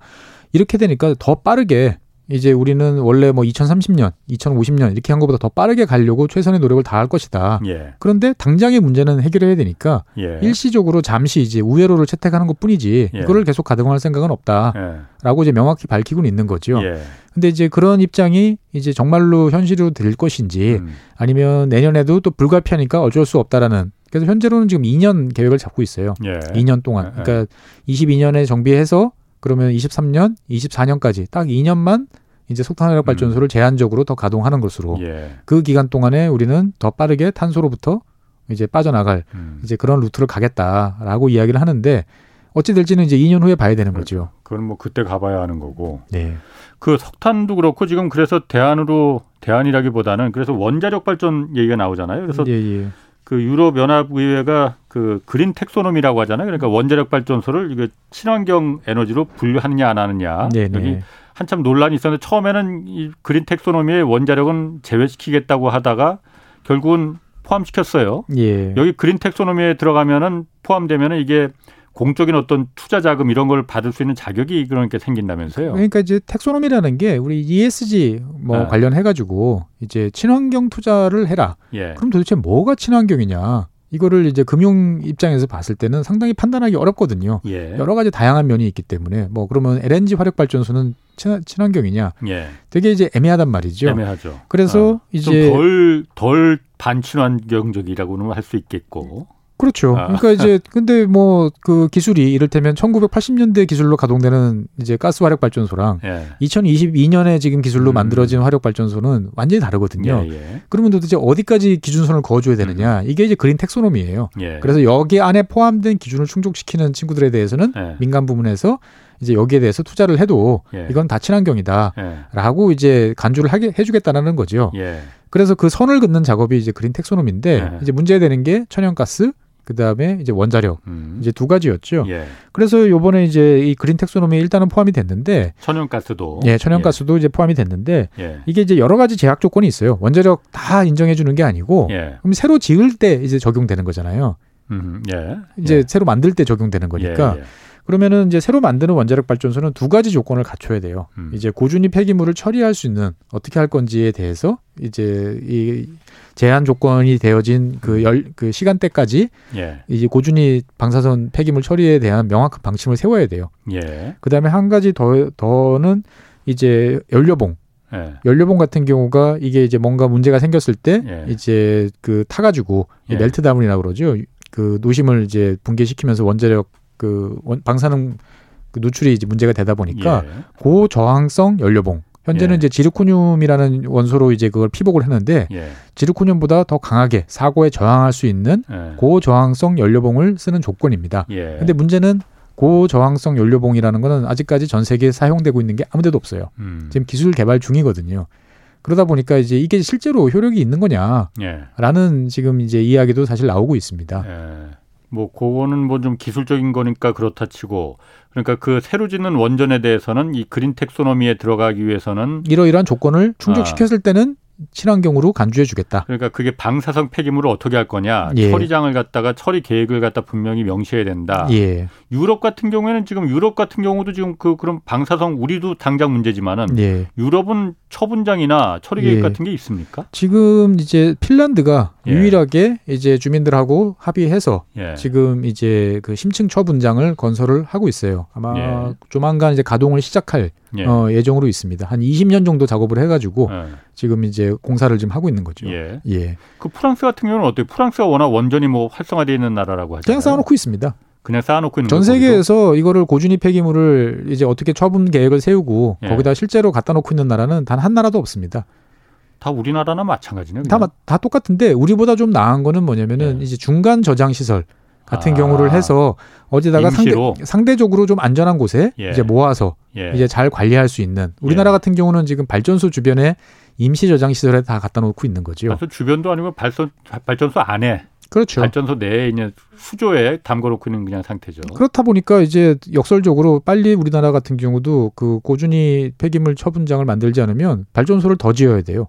이렇게 되니까 더 빠르게 이제 우리는 원래 뭐 2030년, 2050년 이렇게 한 것보다 더 빠르게 가려고 최선의 노력을 다할 것이다. 예. 그런데 당장의 문제는 해결해야 되니까 예. 일시적으로 잠시 이제 우회로를 채택하는 것 뿐이지 예. 이거를 계속 가동할 생각은 없다라고 이제 명확히 밝히고는 있는 거죠. 예. 근데 이제 그런 입장이 이제 정말로 현실로 될 것인지 음. 아니면 내년에도 또 불가피하니까 어쩔 수 없다라는 그래서 현재로는 지금 2년 계획을 잡고 있어요. 예. 2년 동안. 예, 그러니까 22년에 정비해서 그러면 23년, 24년까지 딱 2년만 이제 석탄화력 발전소를 음. 제한적으로 더 가동하는 것으로 예. 그 기간 동안에 우리는 더 빠르게 탄소로부터 이제 빠져나갈 음. 이제 그런 루트를 가겠다라고 이야기를 하는데 어찌 될지는 이제 2년 후에 봐야 되는 그렇죠. 거죠. 그건 뭐 그때 가봐야 하는 거고. 네. 그 석탄도 그렇고 지금 그래서 대안으로 대안이라기보다는 그래서 원자력 발전 얘기가 나오잖아요. 그래서 예, 예. 그 유럽 연합 의회가 그 그린 텍소노미라고 하잖아요. 그러니까 원자력 발전소를 이게 친환경 에너지로 분류하느냐 안 하느냐. 네네. 여기 한참 논란이 있었는데 처음에는 이 그린 텍소노미에 원자력은 제외시키겠다고 하다가 결국은 포함시켰어요. 예. 여기 그린 텍소노미에 들어가면은 포함되면은 이게 공적인 어떤 투자 자금 이런 걸 받을 수 있는 자격이 그러니까 생긴다면서요. 그러니까 이제 텍소노미라는 게 우리 ESG 뭐 아. 관련해 가지고 이제 친환경 투자를 해라. 예. 그럼 도대체 뭐가 친환경이냐? 이거를 이제 금융 입장에서 봤을 때는 상당히 판단하기 어렵거든요. 예. 여러 가지 다양한 면이 있기 때문에 뭐 그러면 LNG 화력 발전소는 친환, 친환경이냐? 예. 되게 이제 애매하단 말이죠. 애매하죠. 그래서 어. 이제 덜덜 반친환경적이라고는 할 수 있겠고. 그렇죠. 아. 그러니까 이제 *laughs* 근데 뭐 그 기술이 이를테면 1980년대 기술로 가동되는 이제 가스 화력 발전소랑 예. 2022년에 지금 기술로 음. 만들어진 화력 발전소는 완전히 다르거든요. 예, 예. 그러면 도대체 어디까지 기준선을 그어줘야 되느냐? 음. 이게 이제 그린 텍소노미예요. 예. 그래서 여기 안에 포함된 기준을 충족시키는 친구들에 대해서는 예. 민간 부문에서 이제 여기에 대해서 투자를 해도 예. 이건 다 친환경이다라고 이제 간주를 하게 해주겠다는 거죠. 그래서 그 선을 긋는 작업이 이제 그린 텍소노미인데 이제 문제되는 게 천연가스 그 다음에 이제 원자력 음. 이제 두 가지였죠. 예. 그래서 요번에 이제 이 그린 텍소노미에 일단은 포함이 됐는데 천연가스도 예, 천연가스도 예. 이제 포함이 됐는데 예. 이게 이제 여러 가지 제약 조건이 있어요. 원자력 다 인정해 주는 게 아니고 예. 그럼 새로 지을 때 이제 적용되는 거잖아요. 음, 예. 이제 예. 새로 만들 때 적용되는 거니까. 그러면은 이제 새로 만드는 원자력 발전소는 두 가지 조건을 갖춰야 돼요. 음. 이제 고준위 폐기물을 처리할 수 있는 어떻게 할 건지에 대해서 이제 이 제한 조건이 되어진 그 열그 음. 그 시간대까지 예. 이제 고준위 방사선 폐기물 처리에 대한 명확한 방침을 세워야 돼요. 예. 그다음에 한 가지 더 더는 이제 연료봉 예. 연료봉 같은 경우가 이게 이제 뭔가 문제가 생겼을 때 예. 이제 그 타가지고 예. 멜트다운이라고 그러죠. 그 노심을 이제 붕괴시키면서 원자력 그 원, 방사능 그 누출이 이제 문제가 되다 보니까 예. 고저항성 연료봉 현재는 예. 이제 지르코늄이라는 원소로 이제 그걸 피복을 했는데 예. 지르코늄보다 더 강하게 사고에 저항할 수 있는 예. 고저항성 연료봉을 쓰는 조건입니다. 예. 근데 문제는 고저항성 연료봉이라는 거는 아직까지 전 세계에 사용되고 있는 게 아무데도 없어요. 음. 지금 기술 개발 중이거든요. 그러다 보니까 이제 이게 실제로 효력이 있는 거냐라는 예. 지금 이제 이야기도 사실 나오고 있습니다. 예. 뭐 그거는 뭐 좀 기술적인 거니까 그렇다 치고 그러니까 그 새로 짓는 원전에 대해서는 이 그린 텍소노미에 들어가기 위해서는 이러이러한 조건을 충족시켰을 아. 때는 친환경으로 간주해 주겠다. 그러니까 그게 방사성 폐기물을 어떻게 할 거냐. 예. 처리장을 갖다가 처리 계획을 갖다 분명히 명시해야 된다. 예. 유럽 같은 경우에는 지금 유럽 같은 경우도 지금 그 그런 방사성 우리도 당장 문제지만은 예. 유럽은 처분장이나 처리 계획 예. 같은 게 있습니까? 지금 이제 핀란드가 예. 유일하게 이제 주민들하고 합의해서 예. 지금 이제 그 심층 처분장을 건설을 하고 있어요. 아마 조만간 이제 가동을 시작할 예. 어, 예정으로 있습니다. 한 20년 정도 작업을 해가지고 예. 지금 이제 공사를 지금 하고 있는 거죠. 예. 예. 그 프랑스 같은 경우는 어때요? 프랑스가 워낙 원전이 뭐 활성화되어 있는 나라라고 하죠. 그냥 쌓아놓고 있습니다. 그냥 쌓아놓고 있는 전 세계에서 이거를 고준위 폐기물을 이제 어떻게 처분 계획을 세우고 예. 거기다 실제로 갖다 놓고 있는 나라는 단 한 나라도 없습니다. 다 우리나라나 마찬가지네요. 다, 다 똑같은데 우리보다 좀 나은 거는 뭐냐면은 예. 이제 중간 저장 시설 같은 아, 경우를 해서 어디다가 상대, 상대 적으로 좀 안전한 곳에 예. 이제 모아서 예. 이제 잘 관리할 수 있는 우리나라 예. 같은 경우는 지금 발전소 주변에 임시 저장 시설에 다 갖다 놓고 있는 거죠. 발전 주변도 아니고 발전 발전소 안에 그렇죠. 발전소 내에 있는 수조에 담궈 놓고 있는 그냥 상태죠. 그렇다 보니까 이제 역설적으로 빨리 우리나라 같은 경우도 그 고준위 폐기물 처분장을 만들지 않으면 발전소를 더 지어야 돼요.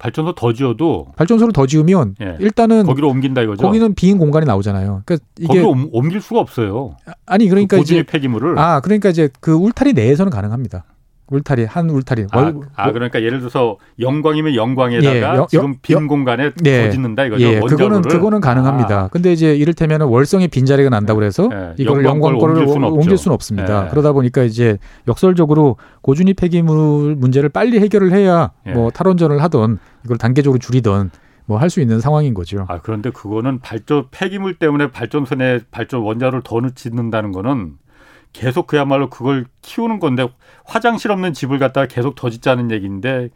발전소 더 지어도 발전소를 더 지으면 예. 일단은 거기로 옮긴다 이거죠. 거기는 빈 공간이 나오잖아요. 그러니까 이게 거기로 옮길 수가 없어요. 아니 그러니까 그 이제 폐기물을 아 그러니까 이제 그 울타리 내에서는 가능합니다. 울타리 한 울타리. 아, 월, 아 그러니까 예를 들어서 영광이면 영광에다가 예, 여, 지금 빈 여, 공간에 예, 더 짓는다 이거죠. 예, 그거는 그거는 가능합니다. 아. 근데 이제 이를테면 월성에 빈 자리가 난다 그래서 예, 이걸 영광 거를 옮길 수는, 옮길 수는 없습니다. 예. 그러다 보니까 이제 역설적으로 고준위 폐기물 문제를 빨리 해결을 해야 예. 뭐 탈원전을 하던 이걸 단계적으로 줄이던 뭐할수 있는 상황인 거죠. 아 그런데 그거는 발전 폐기물 때문에 발전소 내 발전 원자를 더 짓는다는 거는 계속 그야말로 그걸 키우는 건데 화장실 없는 집을 갖다가 계속 더 짓자는 얘기인데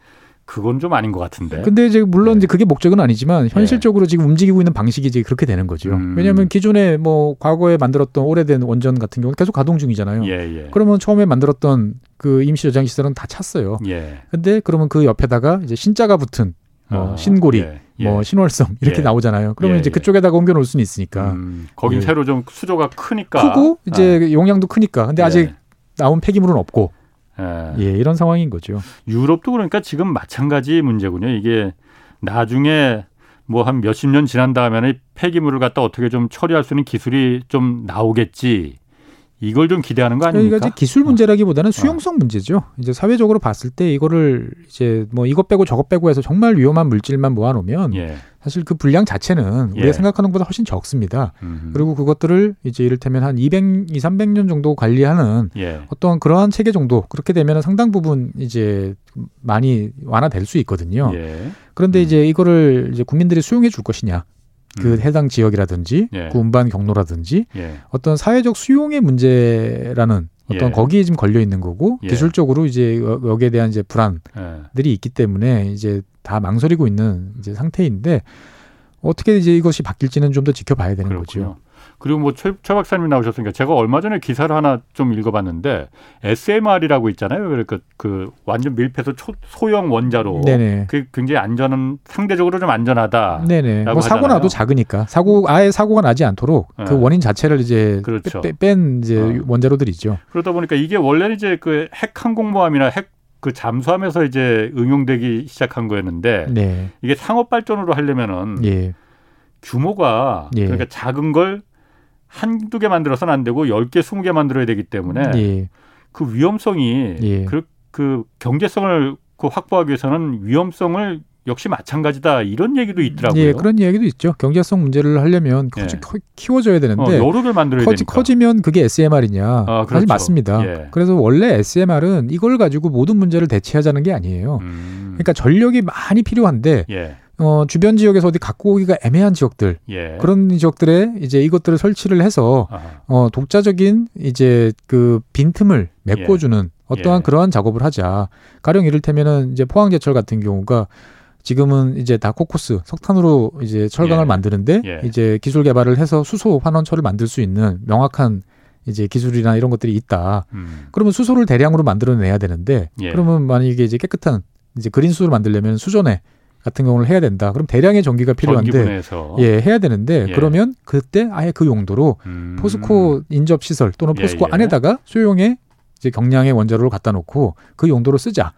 그건 좀 아닌 것 같은데. 근데 이제 물론 네. 이제 그게 목적은 아니지만 현실적으로 네. 지금 움직이고 있는 방식이 이제 그렇게 되는 거죠. 음. 왜냐하면 기존에 뭐 과거에 만들었던 오래된 원전 같은 경우는 계속 가동 중이잖아요. 예, 예. 그러면 처음에 만들었던 그 임시 저장 시설은 다 찼어요. 예. 근데 그러면 그 옆에다가 이제 신자가 붙은 뭐 어, 신고리, 예, 예. 뭐 신월성 이렇게 예. 나오잖아요. 그러면 예, 이제 예. 그쪽에다가 옮겨 놓을 수는 있으니까. 음, 거긴 새로 좀 수조가 크니까 크고 이제 아. 용량도 크니까. 근데 아직 나온 폐기물은 없고. 예. 이런 상황인 거죠. 유럽도 그러니까 지금 마찬가지 문제군요. 이게 나중에 뭐 한 몇십 년 지난 다음에는 폐기물을 갖다 어떻게 좀 처리할 수 있는 기술이 좀 나오겠지. 이걸 좀 기대하는 거 아닙니까? 그러니까 기술 문제라기보다는 어. 수용성 문제죠. 이제 사회적으로 봤을 때 이거를 이제 뭐 이것 빼고 저것 빼고 해서 정말 위험한 물질만 모아놓으면 예. 사실 그 분량 자체는 우리가 예. 생각하는 것보다 훨씬 적습니다. 음흠. 그리고 그것들을 이제 이를테면 한 200, 2, 300년 정도 관리하는 예. 어떤 그러한 체계 정도 그렇게 되면 상당 부분 이제 많이 완화될 수 있거든요. 예. 그런데 음. 이제 이거를 이제 국민들이 수용해 줄 것이냐 그 음. 해당 지역이라든지 예. 그 운반 경로라든지 예. 어떤 사회적 수용의 문제라는 어떤 예. 거기에 지금 걸려 있는 거고 예. 기술적으로 이제 여기에 대한 이제 불안들이 있기 때문에 이제 다 망설이고 있는 이제 상태인데 어떻게 이제 이것이 바뀔지는 좀 더 지켜봐야 되는 그렇군요. 거죠. 그리고 뭐 최, 최 박사님이 나오셨으니까 제가 얼마 전에 기사를 하나 좀 읽어봤는데 SMR이라고 있잖아요. 그러니까 그 완전 밀폐소 초, 소형 원자로 네네. 그 굉장히 안전은 상대적으로 좀 안전하다. 네네. 뭐 사고 나도 작으니까 사고 아예 사고가 나지 않도록 네. 그 원인 자체를 이제 그렇죠. 빼, 뺀 이제 어. 원자로들이죠. 그러다 보니까 이게 원래는 이제 그 핵 항공모함이나 핵그 잠수함에서 이제 응용되기 시작한 거였는데 네. 이게 상업 발전으로 하려면은 예. 규모가 예. 그러니까 작은 걸 한두 개 만들어서는 안 되고 10개, 20개 만들어야 되기 때문에 예. 그 위험성이 예. 그, 그 경제성을 그 확보하기 위해서는 위험성을 역시 마찬가지다 이런 얘기도 있더라고요. 예, 그런 이야기도 있죠. 경제성 문제를 하려면 예. 키워줘야 되는데 어, 여러 개 만들어야 커지, 되니까. 커지면 그게 SMR이냐? 아, 그렇죠. 사실 맞습니다. 예. 그래서 원래 SMR은 이걸 가지고 모든 문제를 대체하자는 게 아니에요. 음. 그러니까 전력이 많이 필요한데 예. 어, 주변 지역에서 어디 갖고 오기가 애매한 지역들 예. 그런 지역들에 이제 이것들을 설치를 해서 어, 독자적인 이제 그 빈틈을 메꿔주는 예. 어떠한 예. 그러한 작업을 하자. 가령 이를테면은 이제 포항제철 같은 경우가 지금은 이제 다 코코스 석탄으로 이제 철강을 예. 만드는데 예. 이제 기술 개발을 해서 수소 환원철을 만들 수 있는 명확한 이제 기술이나 이런 것들이 있다. 음. 그러면 수소를 대량으로 만들어내야 되는데 예. 그러면 만약에 이제 깨끗한 이제 그린 수소를 만들려면 수전에 같은 경우를 해야 된다. 그럼 대량의 전기가 필요한데 전기분해서. 예 해야 되는데 예. 그러면 그때 아예 그 용도로 음. 포스코 인접 시설 또는 예, 포스코 예, 안에다가 소형의 이제 경량의 원자로를 갖다 놓고 그 용도로 쓰자.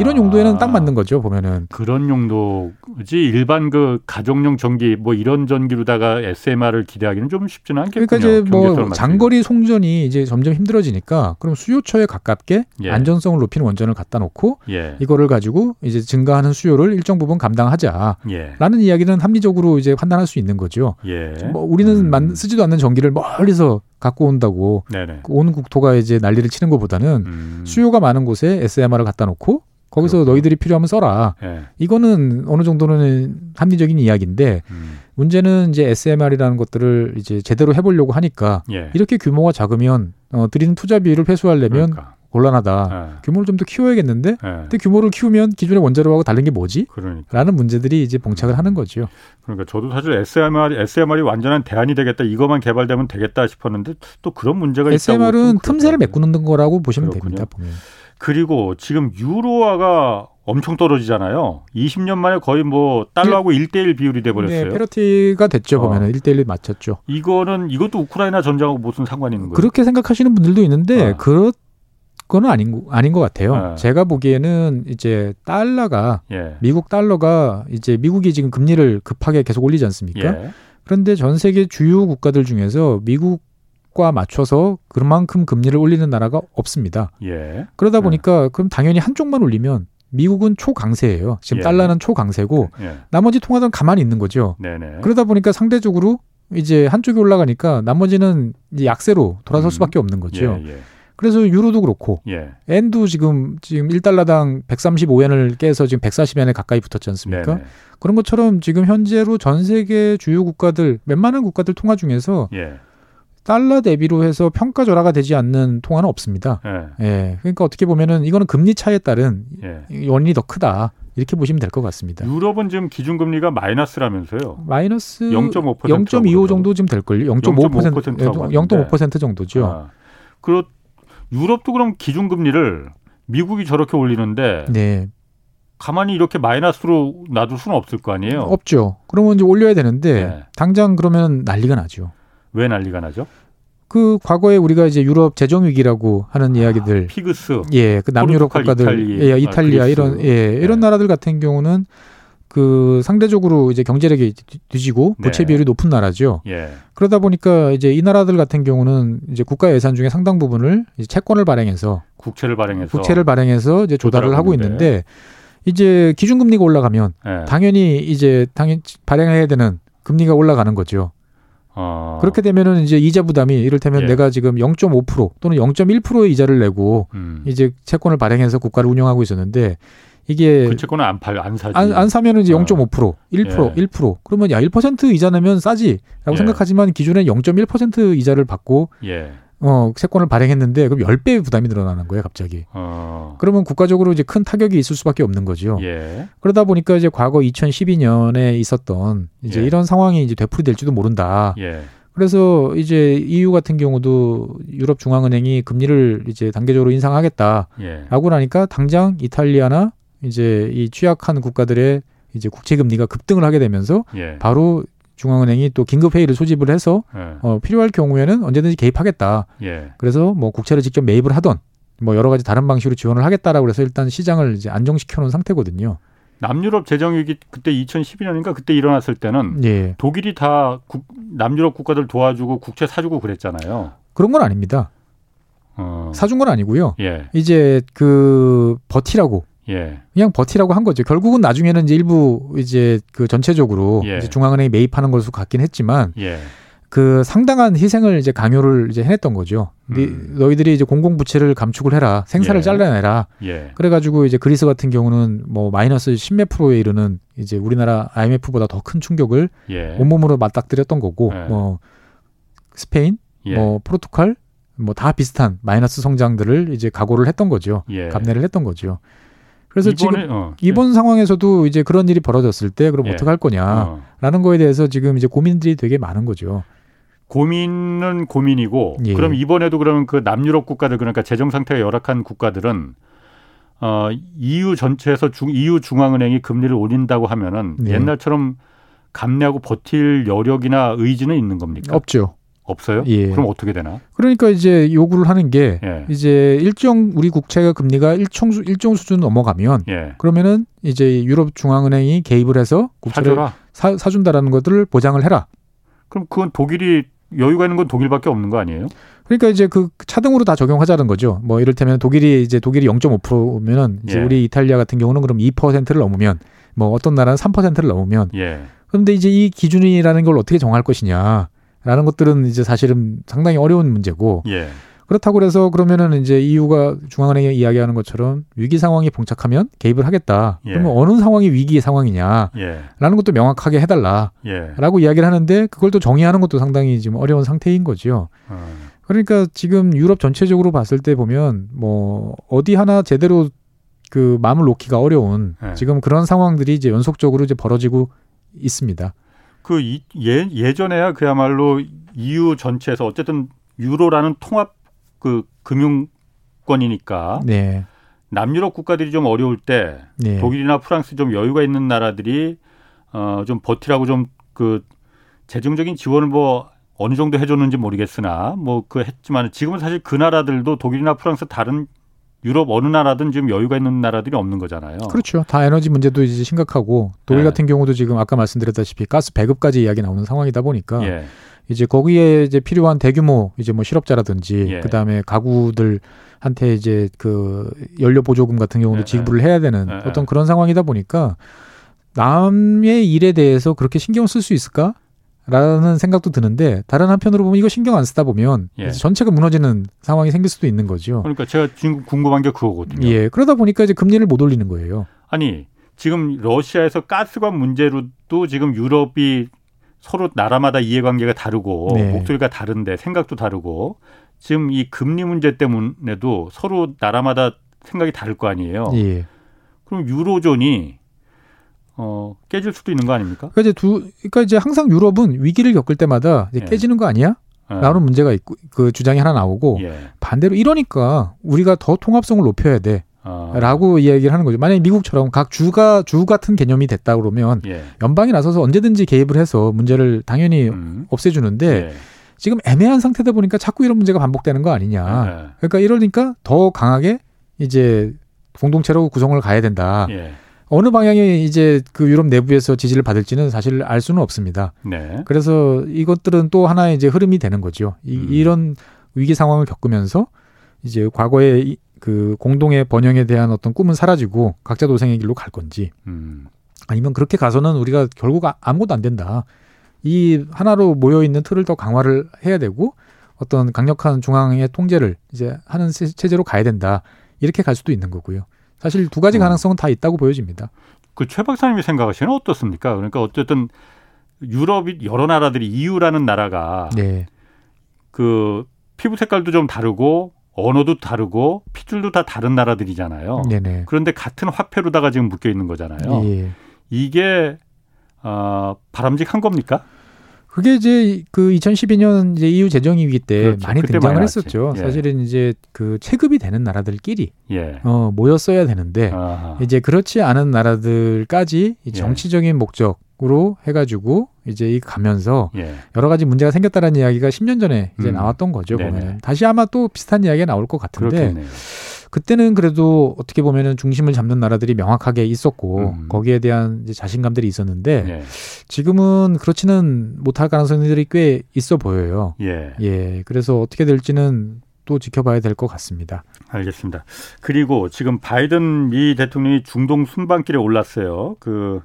이런 용도에는 딱 맞는 거죠 보면은 그런 용도지 일반 그 가정용 전기 뭐 이런 전기로다가 SMR을 기대하기는 좀 쉽지는 않겠군요. 그러니까 이제 뭐 장거리 송전이 이제 점점 힘들어지니까 그럼 수요처에 가깝게 예. 안전성을 높이는 원전을 갖다 놓고 예. 이거를 가지고 이제 증가하는 수요를 일정 부분 감당하자라는 예. 이야기는 합리적으로 이제 판단할 수 있는 거죠. 예. 뭐 우리는 음. 쓰지도 않는 전기를 멀리서 갖고 온다고 네네. 온 국토가 이제 난리를 치는 것보다는 음. 수요가 많은 곳에 SMR을 갖다 놓고 거기서 그렇구나. 너희들이 필요하면 써라. 예. 이거는 어느 정도는 합리적인 이야기인데 음. 문제는 이제 SMR이라는 것들을 이제 제대로 해보려고 하니까 예. 이렇게 규모가 작으면 어, 드리는 투자비를 회수하려면 그러니까. 곤란하다. 예. 규모를 좀 더 키워야겠는데, 예. 근데 규모를 키우면 기존의 원자로하고 다른 게 뭐지? 그러니까. 라는 문제들이 이제 봉착을 하는 거죠. 그러니까 저도 사실 SMR, SMR이 완전한 대안이 되겠다, 이것만 개발되면 되겠다 싶었는데 또 그런 문제가 SMR은 있다고. SMR은 틈새를 메꾸는 거라고 보시면 그렇군요. 됩니다. 보면. 그리고 지금 유로화가 엄청 떨어지잖아요. 20년 만에 거의 뭐 달러하고 예. 1대1 비율이 돼 버렸어요. 네, 페러티가 됐죠. 어. 보면은 1대1 맞췄죠. 이거는 이것도 우크라이나 전쟁하고 무슨 상관이 있는 거예요? 그렇게 생각하시는 분들도 있는데 어. 그렇 그거는 아닌 아닌 것 같아요. 네. 제가 보기에는 이제 달러가 예. 미국 달러가 이제 미국이 지금 금리를 급하게 계속 올리지 않습니까? 예. 그런데 전 세계 주요 국가들 중에서 미국 과 맞춰서 그만큼 금리를 올리는 나라가 없습니다. 예. 그러다 네. 보니까 예. 그럼 당연히 한쪽만 올리면 미국은 초강세예요. 지금 예. 달러는 초강세고 예. 나머지 통화들은 가만히 있는 거죠. 네네. 그러다 보니까 상대적으로 이제 한쪽이 올라가니까 나머지는 이제 약세로 돌아설 음. 수밖에 없는 거죠. 예, 예. 그래서 유로도 그렇고 예. 엔도 지금 지금 1달러당 135엔을 깨서 지금 140엔에 가까이 붙었지 않습니까? 네네. 그런 것처럼 지금 현재로 전 세계 주요 국가들 웬만한 국가들 통화 중에서 예. 달러 대비로 해서 평가 절하가 되지 않는 통화는 없습니다. 예. 예. 그러니까 어떻게 보면은 이거는 금리 차에 따른 예. 원인이 더 크다. 이렇게 보시면 될 것 같습니다. 유럽은 지금 기준금리가 마이너스라면서요? 마이너스 0.5% 0.25 정도 지금 될 걸요. 0.5% 0.5% 정도죠. 아. 그렇 유럽도 그럼 기준금리를 미국이 저렇게 올리는데 네. 가만히 이렇게 마이너스로 놔둘 수는 없을 거 아니에요? 없죠. 그러면 이제 올려야 되는데 네. 당장 그러면 난리가 나죠. 왜 난리가 나죠? 그 과거에 우리가 이제 유럽 재정 위기라고 하는 아, 이야기들 피그스 예, 그 남유럽 국가들 이탈리, 예, 이탈리아 아, 이런 예, 이런 네. 나라들 같은 경우는 그 상대적으로 이제 경제력이 뒤지고 네. 부채 비율이 높은 나라죠. 예. 그러다 보니까 이제 이 나라들 같은 경우는 이제 국가 예산 중에 상당 부분을 이제 채권을 발행해서 국채를 발행해서 국채를 발행해서 이제 조달을 하고 있는데 이제 기준금리가 올라가면 예. 당연히 이제 당연 발행해야 되는 금리가 올라가는 거죠. 어. 그렇게 되면은 이제 이자 부담이 이를테면 예. 내가 지금 0.5% 또는 0.1%의 이자를 내고 음. 이제 채권을 발행해서 국가를 운영하고 있었는데 이게 그 채권은 안 팔, 안 사지. 안, 안 사면은 이제 어. 0.5%, 1%, 예. 1%. 그러면 야, 1% 이자 내면 싸지라고 예. 생각하지만 기존에 0.1% 이자를 받고 예. 어, 채권을 발행했는데 그럼 10배의 부담이 늘어나는 거예요, 갑자기. 어. 그러면 국가적으로 이제 큰 타격이 있을 수밖에 없는 거죠. 예. 그러다 보니까 이제 과거 2012년에 있었던 이제 예. 이런 상황이 이제 되풀이될지도 모른다. 예. 그래서 이제 EU 같은 경우도 유럽 중앙은행이 금리를 이제 단계적으로 인상하겠다라고 예. 하니까 당장 이탈리아나 이제 이 취약한 국가들의 이제 국채 금리가 급등을 하게 되면서 예. 바로 중앙은행이 또 긴급 회의를 소집을 해서 예. 어, 필요할 경우에는 언제든지 개입하겠다. 예. 그래서 뭐 국채를 직접 매입을 하던 뭐 여러 가지 다른 방식으로 지원을 하겠다라고 그래서 일단 시장을 이제 안정시켜 놓은 상태거든요. 남유럽 재정 위기 그때 2012년인가 그때 일어났을 때는 예. 독일이 다 국, 남유럽 국가들 도와주고 국채 사주고 그랬잖아요. 그런 건 아닙니다. 어. 사준 건 아니고요. 예. 이제 그 버티라고 예. 그냥 버티라고 한 거죠. 결국은 나중에는 이제 일부 이제 그 전체적으로 예. 이제 중앙은행이 매입하는 것으로 같긴 했지만 예. 그 상당한 희생을 이제 강요를 이제 해냈던 거죠. 음. 너희들이 이제 공공 부채를 감축을 해라, 생사를 예. 잘라내라. 예. 그래가지고 이제 그리스 같은 경우는 뭐 마이너스 십몇 프로에 이르는 이제 우리나라 IMF보다 더 큰 충격을 예. 온몸으로 맞닥뜨렸던 거고, 예. 뭐 스페인, 예. 뭐 포르투갈, 뭐 다 비슷한 마이너스 성장들을 이제 각오를 했던 거죠. 예. 감내를 했던 거죠. 그래서 이번에, 지금 어, 이번 상황에서도 이제 그런 일이 벌어졌을 때 그럼 어떻게 할 거냐라는 어. 거에 대해서 지금 이제 고민들이 되게 많은 거죠. 고민은 고민이고 예. 그럼 이번에도 그러면 그 남유럽 국가들 그러니까 재정 상태가 열악한 국가들은 어 EU 전체에서 중 EU 중앙은행이 금리를 올린다고 하면은 예. 옛날처럼 감내하고 버틸 여력이나 의지는 있는 겁니까? 없죠. 없어요? 예. 그럼 어떻게 되나? 그러니까 이제 요구를 하는 게 예. 이제 일정 우리 국채가 금리가 일정 수 일정 수준 넘어가면 예. 그러면은 이제 유럽 중앙은행이 개입을 해서 국채를 사, 사준다라는 것들을 보장을 해라. 그럼 그건 독일이 여유가 있는 건 독일밖에 없는 거 아니에요? 그러니까 이제 그 차등으로 다 적용하자는 거죠. 뭐 이를테면 독일이 이제 독일이 0.5%면은 이제 예. 우리 이탈리아 같은 경우는 그럼 2%를 넘으면 뭐 어떤 나라는 3%를 넘으면 예. 그런데 이제 이 기준이라는 걸 어떻게 정할 것이냐 라는 것들은 이제 사실은 상당히 어려운 문제고 예. 그렇다고 그래서 그러면은 이제 EU가 중앙은행이 이야기하는 것처럼 위기 상황이 봉착하면 개입을 하겠다. 예. 그러면 어느 상황이 위기 상황이냐라는 예. 것도 명확하게 해달라라고 예. 이야기를 하는데 그걸 또 정의하는 것도 상당히 지금 어려운 상태인 거죠. 어. 그러니까 지금 유럽 전체적으로 봤을 때 보면 뭐 어디 하나 제대로 그 마음을 놓기가 어려운 예. 지금 그런 상황들이 이제 연속적으로 이제 벌어지고 있습니다. 그 예, 예전에야 그야말로 EU 전체에서 어쨌든 유로라는 통합 그 금융권이니까 네. 남유럽 국가들이 좀 어려울 때 네. 독일이나 프랑스 좀 여유가 있는 나라들이 어좀 버티라고 좀 그 재정적인 지원을 뭐 어느 정도 해줬는지 모르겠으나 뭐 그 했지만 지금은 사실 그 나라들도 독일이나 프랑스 다른 유럽 어느 나라든 지금 여유가 있는 나라들이 없는 거잖아요. 그렇죠. 다 에너지 문제도 이제 심각하고 독일 네. 같은 경우도 지금 아까 말씀드렸다시피 가스 배급까지 이야기 나오는 상황이다 보니까 예. 이제 거기에 이제 필요한 대규모 이제 뭐 실업자라든지 예. 그다음에 가구들한테 이제 그 연료 보조금 같은 경우도 예. 지급을 해야 되는 예. 어떤 그런 상황이다 보니까 남의 일에 대해서 그렇게 신경 쓸 수 있을까? 라는 생각도 드는데 다른 한편으로 보면 이거 신경 안 쓰다 보면 예. 전체가 무너지는 상황이 생길 수도 있는 거죠. 그러니까 제가 지금 궁금한 게 그거거든요. 예. 그러다 보니까 이제 금리를 못 올리는 거예요. 아니, 지금 러시아에서 가스관 문제로도 지금 유럽이 서로 나라마다 이해관계가 다르고 네. 목소리가 다른데 생각도 다르고 지금 이 금리 문제 때문에도 서로 나라마다 생각이 다를 거 아니에요. 예. 그럼 유로존이 어, 깨질 수도 있는 거 아닙니까? 그러니까 이제 두, 그러니까 이제 항상 유럽은 위기를 겪을 때마다 이제 예. 깨지는 거 아니야? 예. 라는 문제가 있고 그 주장이 하나 나오고 예. 반대로 이러니까 우리가 더 통합성을 높여야 돼. 아. 라고 이야기를 하는 거죠. 만약에 미국처럼 각 주가 주 같은 개념이 됐다 그러면 예. 연방이 나서서 언제든지 개입을 해서 문제를 당연히 음. 없애주는데 예. 지금 애매한 상태다 보니까 자꾸 이런 문제가 반복되는 거 아니냐. 예. 그러니까 이러니까 더 강하게 이제 공동체로 구성을 가야 된다. 예. 어느 방향이 이제 그 유럽 내부에서 지지를 받을지는 사실 알 수는 없습니다. 네. 그래서 이것들은 또 하나의 이제 흐름이 되는 거죠. 이, 음. 이런 위기 상황을 겪으면서 이제 과거에 그 공동의 번영에 대한 어떤 꿈은 사라지고 각자 도생의 길로 갈 건지 음. 아니면 그렇게 가서는 우리가 결국 아, 아무것도 안 된다. 이 하나로 모여 있는 틀을 더 강화를 해야 되고 어떤 강력한 중앙의 통제를 이제 하는 체제로 가야 된다. 이렇게 갈 수도 있는 거고요. 사실 두 가지 음. 가능성은 다 있다고 보여집니다. 그 최 박사님이 생각하시는 어떻습니까? 그러니까 어쨌든 유럽이 여러 나라들이 EU라는 나라가 네. 그 피부 색깔도 좀 다르고 언어도 다르고 핏줄도 다 다른 나라들이잖아요. 네네. 그런데 같은 화폐로다가 지금 묶여 있는 거잖아요. 예. 이게 어, 바람직한 겁니까? 그게 이제 그 2012년 이제 EU 재정 위기 때 그렇죠. 많이 등장을 많이 했었죠. 예. 사실은 이제 그 체급이 되는 나라들끼리 예. 어, 모였어야 되는데 아하. 이제 그렇지 않은 나라들까지 이 예. 정치적인 목적 으로 해가지고 이제 가면서 예. 여러 가지 문제가 생겼다는 이야기가 10년 전에 이제 음. 나왔던 거죠. 보면 다시 아마 또 비슷한 이야기가 나올 것 같은데 그렇겠네요. 그때는 그래도 어떻게 보면은 중심을 잡는 나라들이 명확하게 있었고 음. 거기에 대한 자신감들이 있었는데 예. 지금은 그렇지는 못할 가능성들이 꽤 있어 보여요. 예. 예. 그래서 어떻게 될지는 또 지켜봐야 될 것 같습니다. 알겠습니다. 그리고 지금 바이든 미 대통령이 중동 순방길에 올랐어요. 그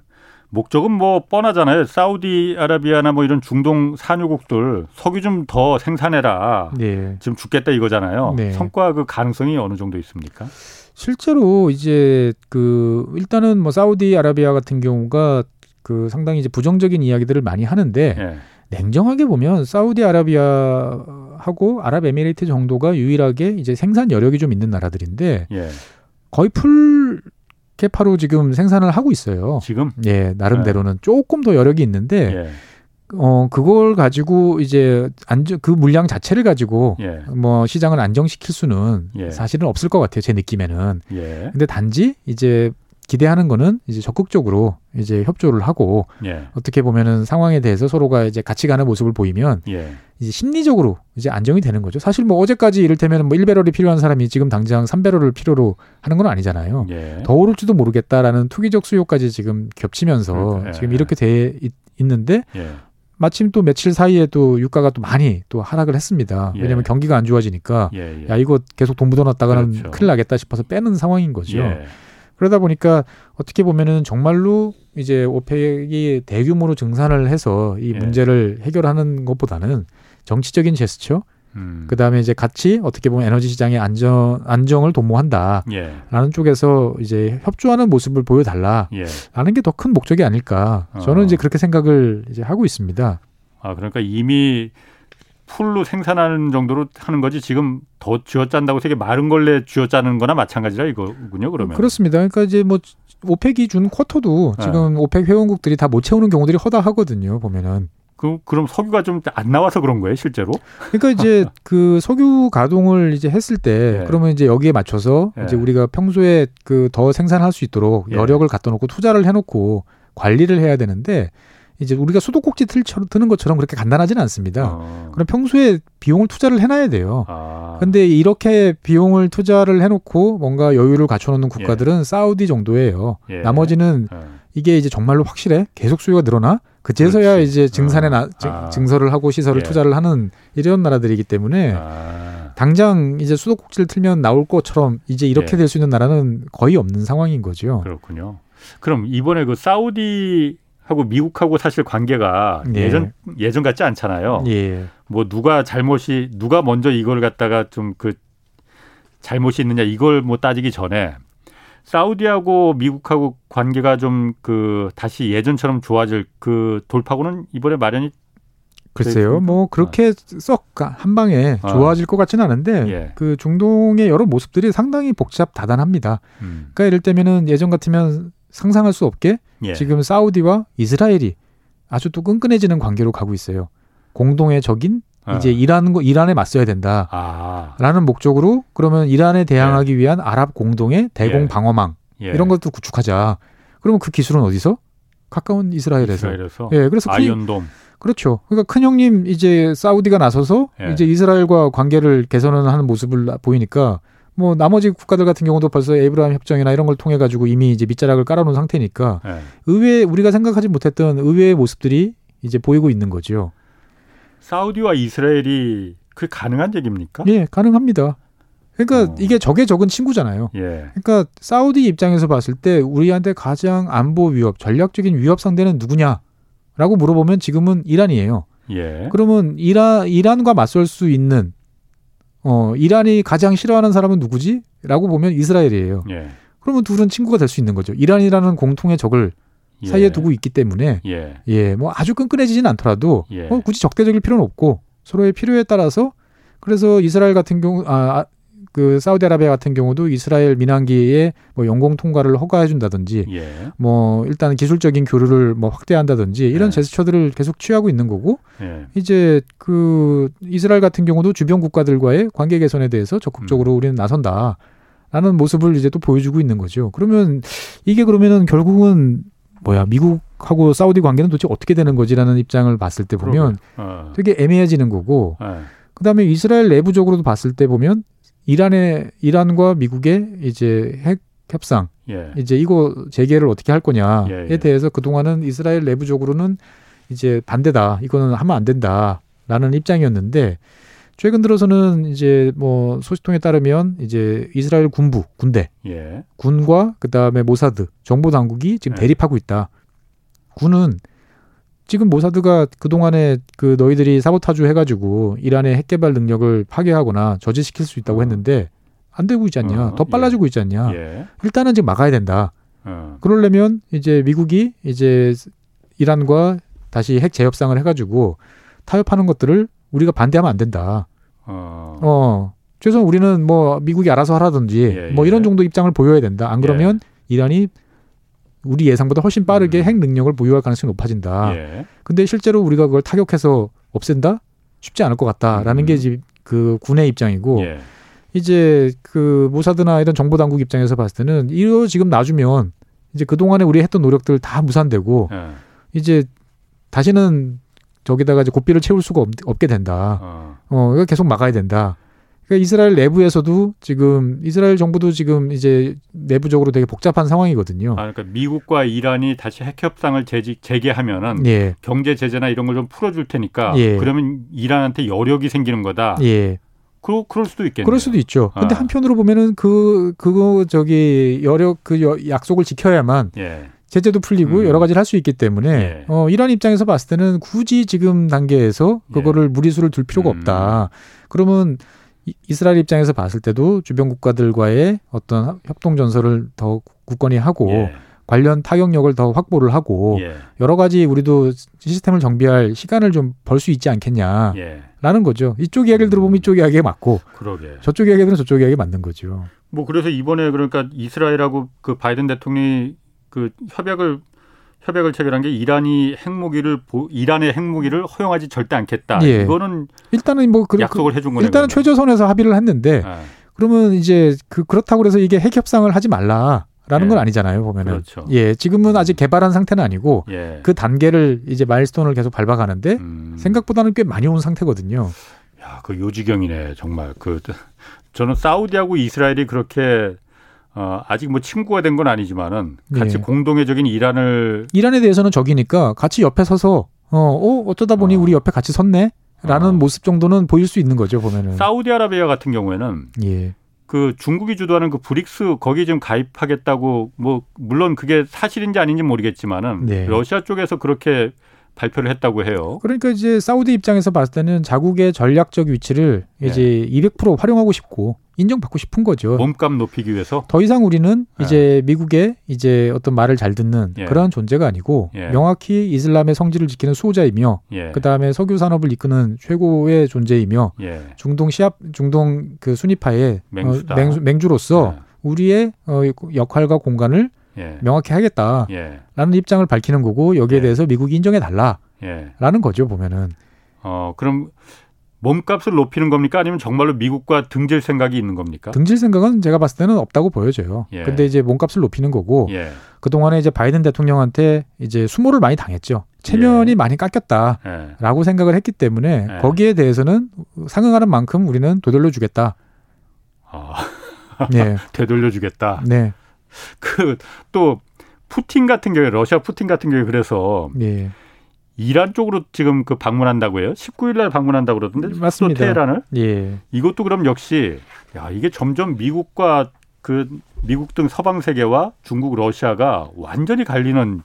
목적은 뭐 뻔하잖아요. 사우디아라비아나 뭐 이런 중동 산유국들 석유 좀 더 생산해라. 네. 지금 죽겠다 이거잖아요. 네. 성과 그 가능성이 어느 정도 있습니까? 실제로 이제 그 일단은 뭐 사우디아라비아 같은 경우가 그 상당히 이제 부정적인 이야기들을 많이 하는데 네. 냉정하게 보면 사우디아라비아하고 아랍에미레이트 정도가 유일하게 이제 생산 여력이 좀 있는 나라들인데 예. 거의 풀 캐파로 지금 생산을 하고 있어요. 지금? 예, 나름대로는 네. 조금 더 여력이 있는데 예. 어 그걸 가지고 이제 안정 그 물량 자체를 가지고 예. 뭐 시장을 안정시킬 수는 예. 사실은 없을 것 같아요. 제 느낌에는. 예. 근데 단지 이제 기대하는 거는 이제 적극적으로 이제 협조를 하고 예. 어떻게 보면은 상황에 대해서 서로가 이제 같이 가는 모습을 보이면 예. 이제 심리적으로 이제 안정이 되는 거죠. 사실 뭐 어제까지 이를테면 뭐 1배럴이 필요한 사람이 지금 당장 3배럴을 필요로 하는 건 아니잖아요. 예. 더 오를지도 모르겠다라는 투기적 수요까지 지금 겹치면서 예. 지금 이렇게 돼 있, 는데 예. 마침 또 며칠 사이에 또 유가가 또 많이 또 하락을 했습니다. 예. 왜냐하면 경기가 안 좋아지니까 야 이거 계속 돈 묻어놨다가는 그렇죠. 큰일 나겠다 싶어서 빼는 상황인 거죠. 그러다 보니까 어떻게 보면은 정말로 이제 오펙이 대규모로 증산을 해서 이 예. 문제를 해결하는 것보다는 정치적인 제스처, 음. 그 다음에 이제 같이 어떻게 보면 에너지 시장의 안정 안정을 도모한다라는 예. 쪽에서 이제 협조하는 모습을 보여달라라는 예. 게더 큰 목적이 아닐까. 저는 어. 이제 그렇게 생각을 이제 하고 있습니다. 아 그러니까 이미 full로 생산하는 정도로 하는 거지 지금 더 쥐어짠다고 세계 마른 걸레 쥐어짜는 거나 마찬가지라 이거군요 그러면 그렇습니다 그러니까 이제 뭐 오펙이 준 쿼터도 네. 지금 네. OPEC 회원국들이 다 못 채우는 경우들이 허다하거든요 보면은 그, 그럼 석유가 좀 안 나와서 그런 거예요, 실제로? 그러니까 이제 *laughs* 그 석유 가동을 이제 했을 때 예. 그러면 이제 여기에 맞춰서 예. 이제 우리가 평소에 그 더 생산할 수 있도록 예. 여력을 갖다 놓고 투자를 해 놓고 관리를 해야 되는데 이제 우리가 수도꼭지 틀처럼 드는 것처럼 그렇게 간단하지는 않습니다. 어. 그럼 평소에 비용을 투자를 해놔야 돼요. 아. 근데 이렇게 비용을 투자를 해놓고 뭔가 여유를 갖춰놓는 국가들은 예. 사우디 정도예요. 예. 나머지는 예. 이게 이제 정말로 확실해 계속 수요가 늘어나 그제서야 그렇지. 이제 증산에 나, 아. 증설을 하고 시설을 예. 투자를 하는 이런 나라들이기 때문에 아. 당장 이제 수도꼭지를 틀면 나올 것처럼 이제 이렇게 예. 될수 있는 나라는 거의 없는 상황인 거죠. 그렇군요. 그럼 이번에 그 사우디 하고 미국하고 사실 관계가 예. 전 예전 같지 않잖아요. 예. 뭐 누가 잘못이 누가 먼저 이걸 갖다가 좀 그 잘못이 있느냐 이걸 뭐 따지기 전에 사우디하고 미국하고 관계가 좀 그 다시 예전처럼 좋아질 그 돌파구는 이번에 마련이 글쎄요, 뭐 그렇게 어. 썩한 방에 어. 좋아질 것 같지는 않은데 예. 그 중동의 여러 모습들이 상당히 복잡 다단합니다. 음. 그러니까 이럴 때면은 예전 같으면 상상할 수 없게 예. 지금 사우디와 이스라엘이 아주 또 끈끈해지는 관계로 가고 있어요. 공동의 적인 어. 이제 이란 이란에 맞서야 된다라는 아. 목적으로 그러면 이란에 대항하기 예. 위한 아랍 공동의 대공 예. 방어망 예. 이런 것도 구축하자. 그러면 그 기술은 어디서? 가까운 이스라엘에서. 이스라엘에서. 예, 그래서 아이언돔. 그렇죠. 그러니까 큰 형님 이제 사우디가 나서서 예. 이제 이스라엘과 관계를 개선하는 모습을 보이니까 뭐 나머지 국가들 같은 경우도 벌써 에이브라함 협정이나 이런 걸 통해 가지고 이미 이제 밑자락을 깔아놓은 상태니까 네. 의외 우리가 생각하지 못했던 의외의 모습들이 이제 보이고 있는 거죠. 사우디와 이스라엘이 그 가능한 얘기입니까? 예, 가능합니다. 그러니까 어. 이게 적의 적은 친구잖아요. 예. 그러니까 사우디 입장에서 봤을 때 우리한테 가장 안보 위협, 전략적인 위협 상대는 누구냐라고 물어보면 지금은 이란이에요. 예. 그러면 이란 이란과 맞설 수 있는 어, 이란이 가장 싫어하는 사람은 누구지? 라고 보면 이스라엘이에요. 예. 그러면 둘은 친구가 될 수 있는 거죠. 이란이라는 공통의 적을 예. 사이에 두고 있기 때문에 예, 예 뭐 아주 끈끈해지진 않더라도 예. 뭐 굳이 적대적일 필요는 없고 서로의 필요에 따라서 그래서 이스라엘 같은 경우 아, 아 그 사우디아라비아 같은 경우도 이스라엘 민항기에 뭐 영공 통과를 허가해 준다든지 예. 뭐 일단 기술적인 교류를 뭐 확대한다든지 이런 예. 제스처들을 계속 취하고 있는 거고 예. 이제 그 이스라엘 같은 경우도 주변 국가들과의 관계 개선에 대해서 적극적으로 음. 우리는 나선다. 라는 모습을 이제 또 보여주고 있는 거죠. 그러면 이게 그러면은 결국은 뭐야 미국하고 사우디 관계는 도대체 어떻게 되는 거지라는 입장을 봤을 때 보면 어. 되게 애매해지는 거고 네. 그다음에 이스라엘 내부적으로도 봤을 때 보면 이란의 이란과 미국의 이제 핵 협상 예. 이제 이거 재개를 어떻게 할 거냐에 예, 예. 대해서 그동안은 이스라엘 내부적으로는 이제 반대다. 이거는 하면 안 된다라는 입장이었는데 최근 들어서는 이제 뭐 소식통에 따르면 이제 이스라엘 군부 군대 예. 군과 그다음에 모사드 정보 당국이 지금 예. 대립하고 있다. 군은 지금 모사드가 그동안에 그 너희들이 사보타주 해가지고 이란의 핵 개발 능력을 파괴하거나 저지시킬 수 있다고 어. 했는데 안 되고 있지 않냐. 어, 더 빨라지고 예. 있지 않냐. 예. 일단은 지금 막아야 된다. 어. 그러려면 이제 미국이 이제 이란과 다시 핵 재협상을 해가지고 타협하는 것들을 우리가 반대하면 안 된다. 어. 어. 최소한 우리는 뭐 미국이 알아서 하라든지 예, 뭐 이런 예. 정도 입장을 보여야 된다. 안 그러면 예. 이란이 우리 예상보다 훨씬 빠르게 음. 핵 능력을 보유할 가능성이 높아진다. 예. 근데 실제로 우리가 그걸 타격해서 없앤다? 쉽지 않을 것 같다라는 음. 게 이제 그 군의 입장이고 예. 이제 그 모사드나 이런 정보 당국 입장에서 봤을 때는 이거 지금 놔주면 이제 그 동안에 우리 했던 노력들 다 무산되고 예. 이제 다시는 저기다가 이제 고삐를 채울 수가 없, 게 된다. 어. 어, 이거 계속 막아야 된다. 그러니까 이스라엘 내부에서도 지금 이스라엘 정부도 지금 이제 내부적으로 되게 복잡한 상황이거든요. 아, 그러니까 미국과 이란이 다시 핵 협상을 재지, 재개하면은 예. 경제 제재나 이런 걸 좀 풀어줄 테니까 예. 그러면 이란한테 여력이 생기는 거다. 예. 그 그럴 수도 있겠네요. 그럴 수도 있죠. 근데 아. 한편으로 보면은 그 그거 저기 여력 그 약속을 지켜야만 예. 제재도 풀리고 음. 여러 가지를 할 수 있기 때문에 예. 어 이란 입장에서 봤을 때는 굳이 지금 단계에서 그거를 예. 무리수를 둘 필요가 음. 없다. 그러면 이스라엘 입장에서 봤을 때도 주변 국가들과의 어떤 협동 전설을 더 굳건히 하고 예. 관련 타격력을 더 확보를 하고 예. 여러 가지 우리도 시스템을 정비할 시간을 좀 벌 수 있지 않겠냐라는 예. 거죠. 이쪽 이야기를 들어보면 이쪽 이야기에 맞고 그러게. 저쪽 이야기 들으면 저쪽 이야기에 맞는 거죠. 뭐 그래서 이번에 그러니까 이스라엘하고 그 바이든 대통령이 그 협약을 협약을 체결한 게 이란이 핵무기를 이란의 핵무기를 허용하지 절대 않겠다. 예. 이거는 일단은 뭐 그, 약속을 해준 거네요. 일단은 최저선에서 합의를 했는데 네. 그러면 이제 그 그렇다고 그래서 이게 핵 협상을 하지 말라. 라는 예. 건 아니잖아요 보면은 그렇죠. 예 지금은 아직 개발한 상태는 아니고 예. 그 단계를 이제 마일스톤을 계속 밟아가는데 음. 생각보다는 꽤 많이 온 상태거든요. 야그 요지경이네 정말 그 저는 사우디하고 이스라엘이 그렇게 어, 아직 뭐 친구가 된 건 아니지만은 같이 네. 공동의 적인 이란을 이란에 대해서는 적이니까 같이 옆에 서서 어, 어 어쩌다 보니 어. 우리 옆에 같이 섰네. 라는 어. 모습 정도는 보일 수 있는 거죠 보면은 사우디아라비아 같은 경우에는 예. 그 중국이 주도하는 그 브릭스 거기 좀 가입하겠다고 뭐 물론 그게 사실인지 아닌지 모르겠지만은 네. 러시아 쪽에서 그렇게 발표를 했다고 해요. 그러니까 이제 사우디 입장에서 봤을 때는 자국의 전략적 위치를 이제 네. 200% 활용하고 싶고 인정받고 싶은 거죠. 몸값 높이기 위해서 더 이상 우리는 네. 이제 미국의 이제 어떤 말을 잘 듣는 예. 그러한 존재가 아니고 예. 명확히 이슬람의 성질을 지키는 수호자이며 예. 그 다음에 석유 산업을 이끄는 최고의 존재이며 예. 중동 시합 중동 그 순위파의 맹주다. 어, 맹주, 맹주로서 예. 우리의 어, 역할과 공간을 예. 명확히 하겠다라는 예. 입장을 밝히는 거고 여기에 예. 대해서 미국이 인정해 달라라는 거죠 보면은. 어 그럼 몸값을 높이는 겁니까? 아니면 정말로 미국과 등질 생각이 있는 겁니까? 등질 생각은 제가 봤을 때는 없다고 보여져요. 예. 근데 이제 몸값을 높이는 거고 예. 그동안에 이제 바이든 대통령한테 이제 수모를 많이 당했죠. 체면이 예. 많이 깎였다라고 예. 생각을 했기 때문에 예. 거기에 대해서는 상응하는 만큼 우리는 되돌려 주겠다. 아. *laughs* 네. 되돌려 주겠다. 네. 그 또 푸틴 같은 경우에 러시아 푸틴 같은 경우에 그래서 예. 이란 쪽으로 지금 그 방문한다고 해요. 19일 날 방문한다고 그러던데 맞습니다. 또 테헤란을. 예. 이것도 그럼 역시 야, 이게 점점 미국과 그 미국 등 서방 세계와 중국, 러시아가 완전히 갈리는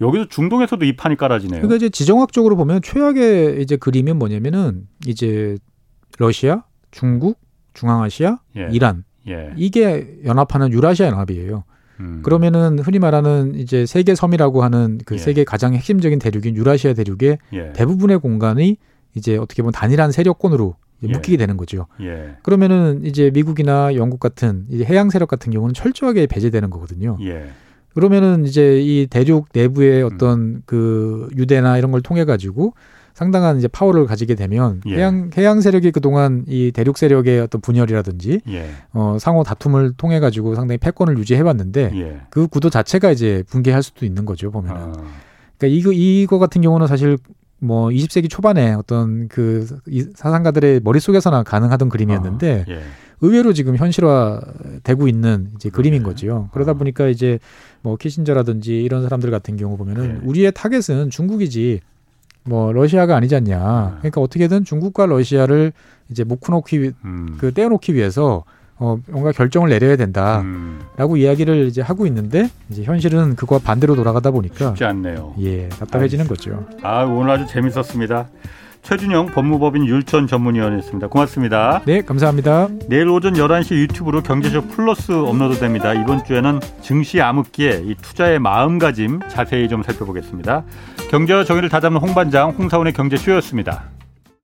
여기서 중동에서도 이 판이 깔아지네요. 그러니까 이제 지정학적으로 보면 최악의 이제 그림은 뭐냐면은 이제 러시아, 중국, 중앙아시아, 예. 이란 예. 이게 연합하는 유라시아 연합이에요. 음. 그러면은 흔히 말하는 이제 세계 섬이라고 하는 그 예. 세계 가장 핵심적인 대륙인 유라시아 대륙의 예. 대부분의 공간이 이제 어떻게 보면 단일한 세력권으로 예. 묶이게 되는 거죠. 예. 그러면은 이제 미국이나 영국 같은 이제 해양 세력 같은 경우는 철저하게 배제되는 거거든요. 예. 그러면은 이제 이 대륙 내부의 어떤 음. 그 유대나 이런 걸 통해 가지고 상당한 이제 파워를 가지게 되면 예. 해양 해양 세력이 그동안 이 대륙 세력의 어떤 분열이라든지 예. 어, 상호 다툼을 통해 가지고 상당히 패권을 유지해 왔는데 예. 그 구도 자체가 이제 붕괴할 수도 있는 거죠 보면은. 아. 그러니까 이거 이거 같은 경우는 사실 뭐 20세기 초반에 어떤 그 사상가들의 머릿속에서나 가능하던 그림이었는데 아, 예. 의외로 지금 현실화 되고 있는 이제 그림인 거지요. 그러다 보니까 이제 뭐 키신저라든지 이런 사람들 같은 경우 보면은 네. 우리의 타겟은 중국이지 뭐 러시아가 아니지 않냐. 그러니까 어떻게든 중국과 러시아를 이제 묶어놓기 음. 그 떼어놓기 위해서 어 뭔가 결정을 내려야 된다라고 음. 이야기를 이제 하고 있는데 이제 현실은 그거와 반대로 돌아가다 보니까 쉽지 않네요. 예, 답답해지는 거죠. 아 오늘 아주 재밌었습니다. 최준영 법무법인 율천 전문위원이었습니다. 고맙습니다. 네, 감사합니다. 내일 오전 11시 유튜브로 경제쇼 플러스 업로드됩니다. 이번 주에는 증시 암흑기에 이 투자의 마음가짐 자세히 좀 살펴보겠습니다. 경제와 정의를 다잡는 홍반장 홍사원의 경제쇼였습니다.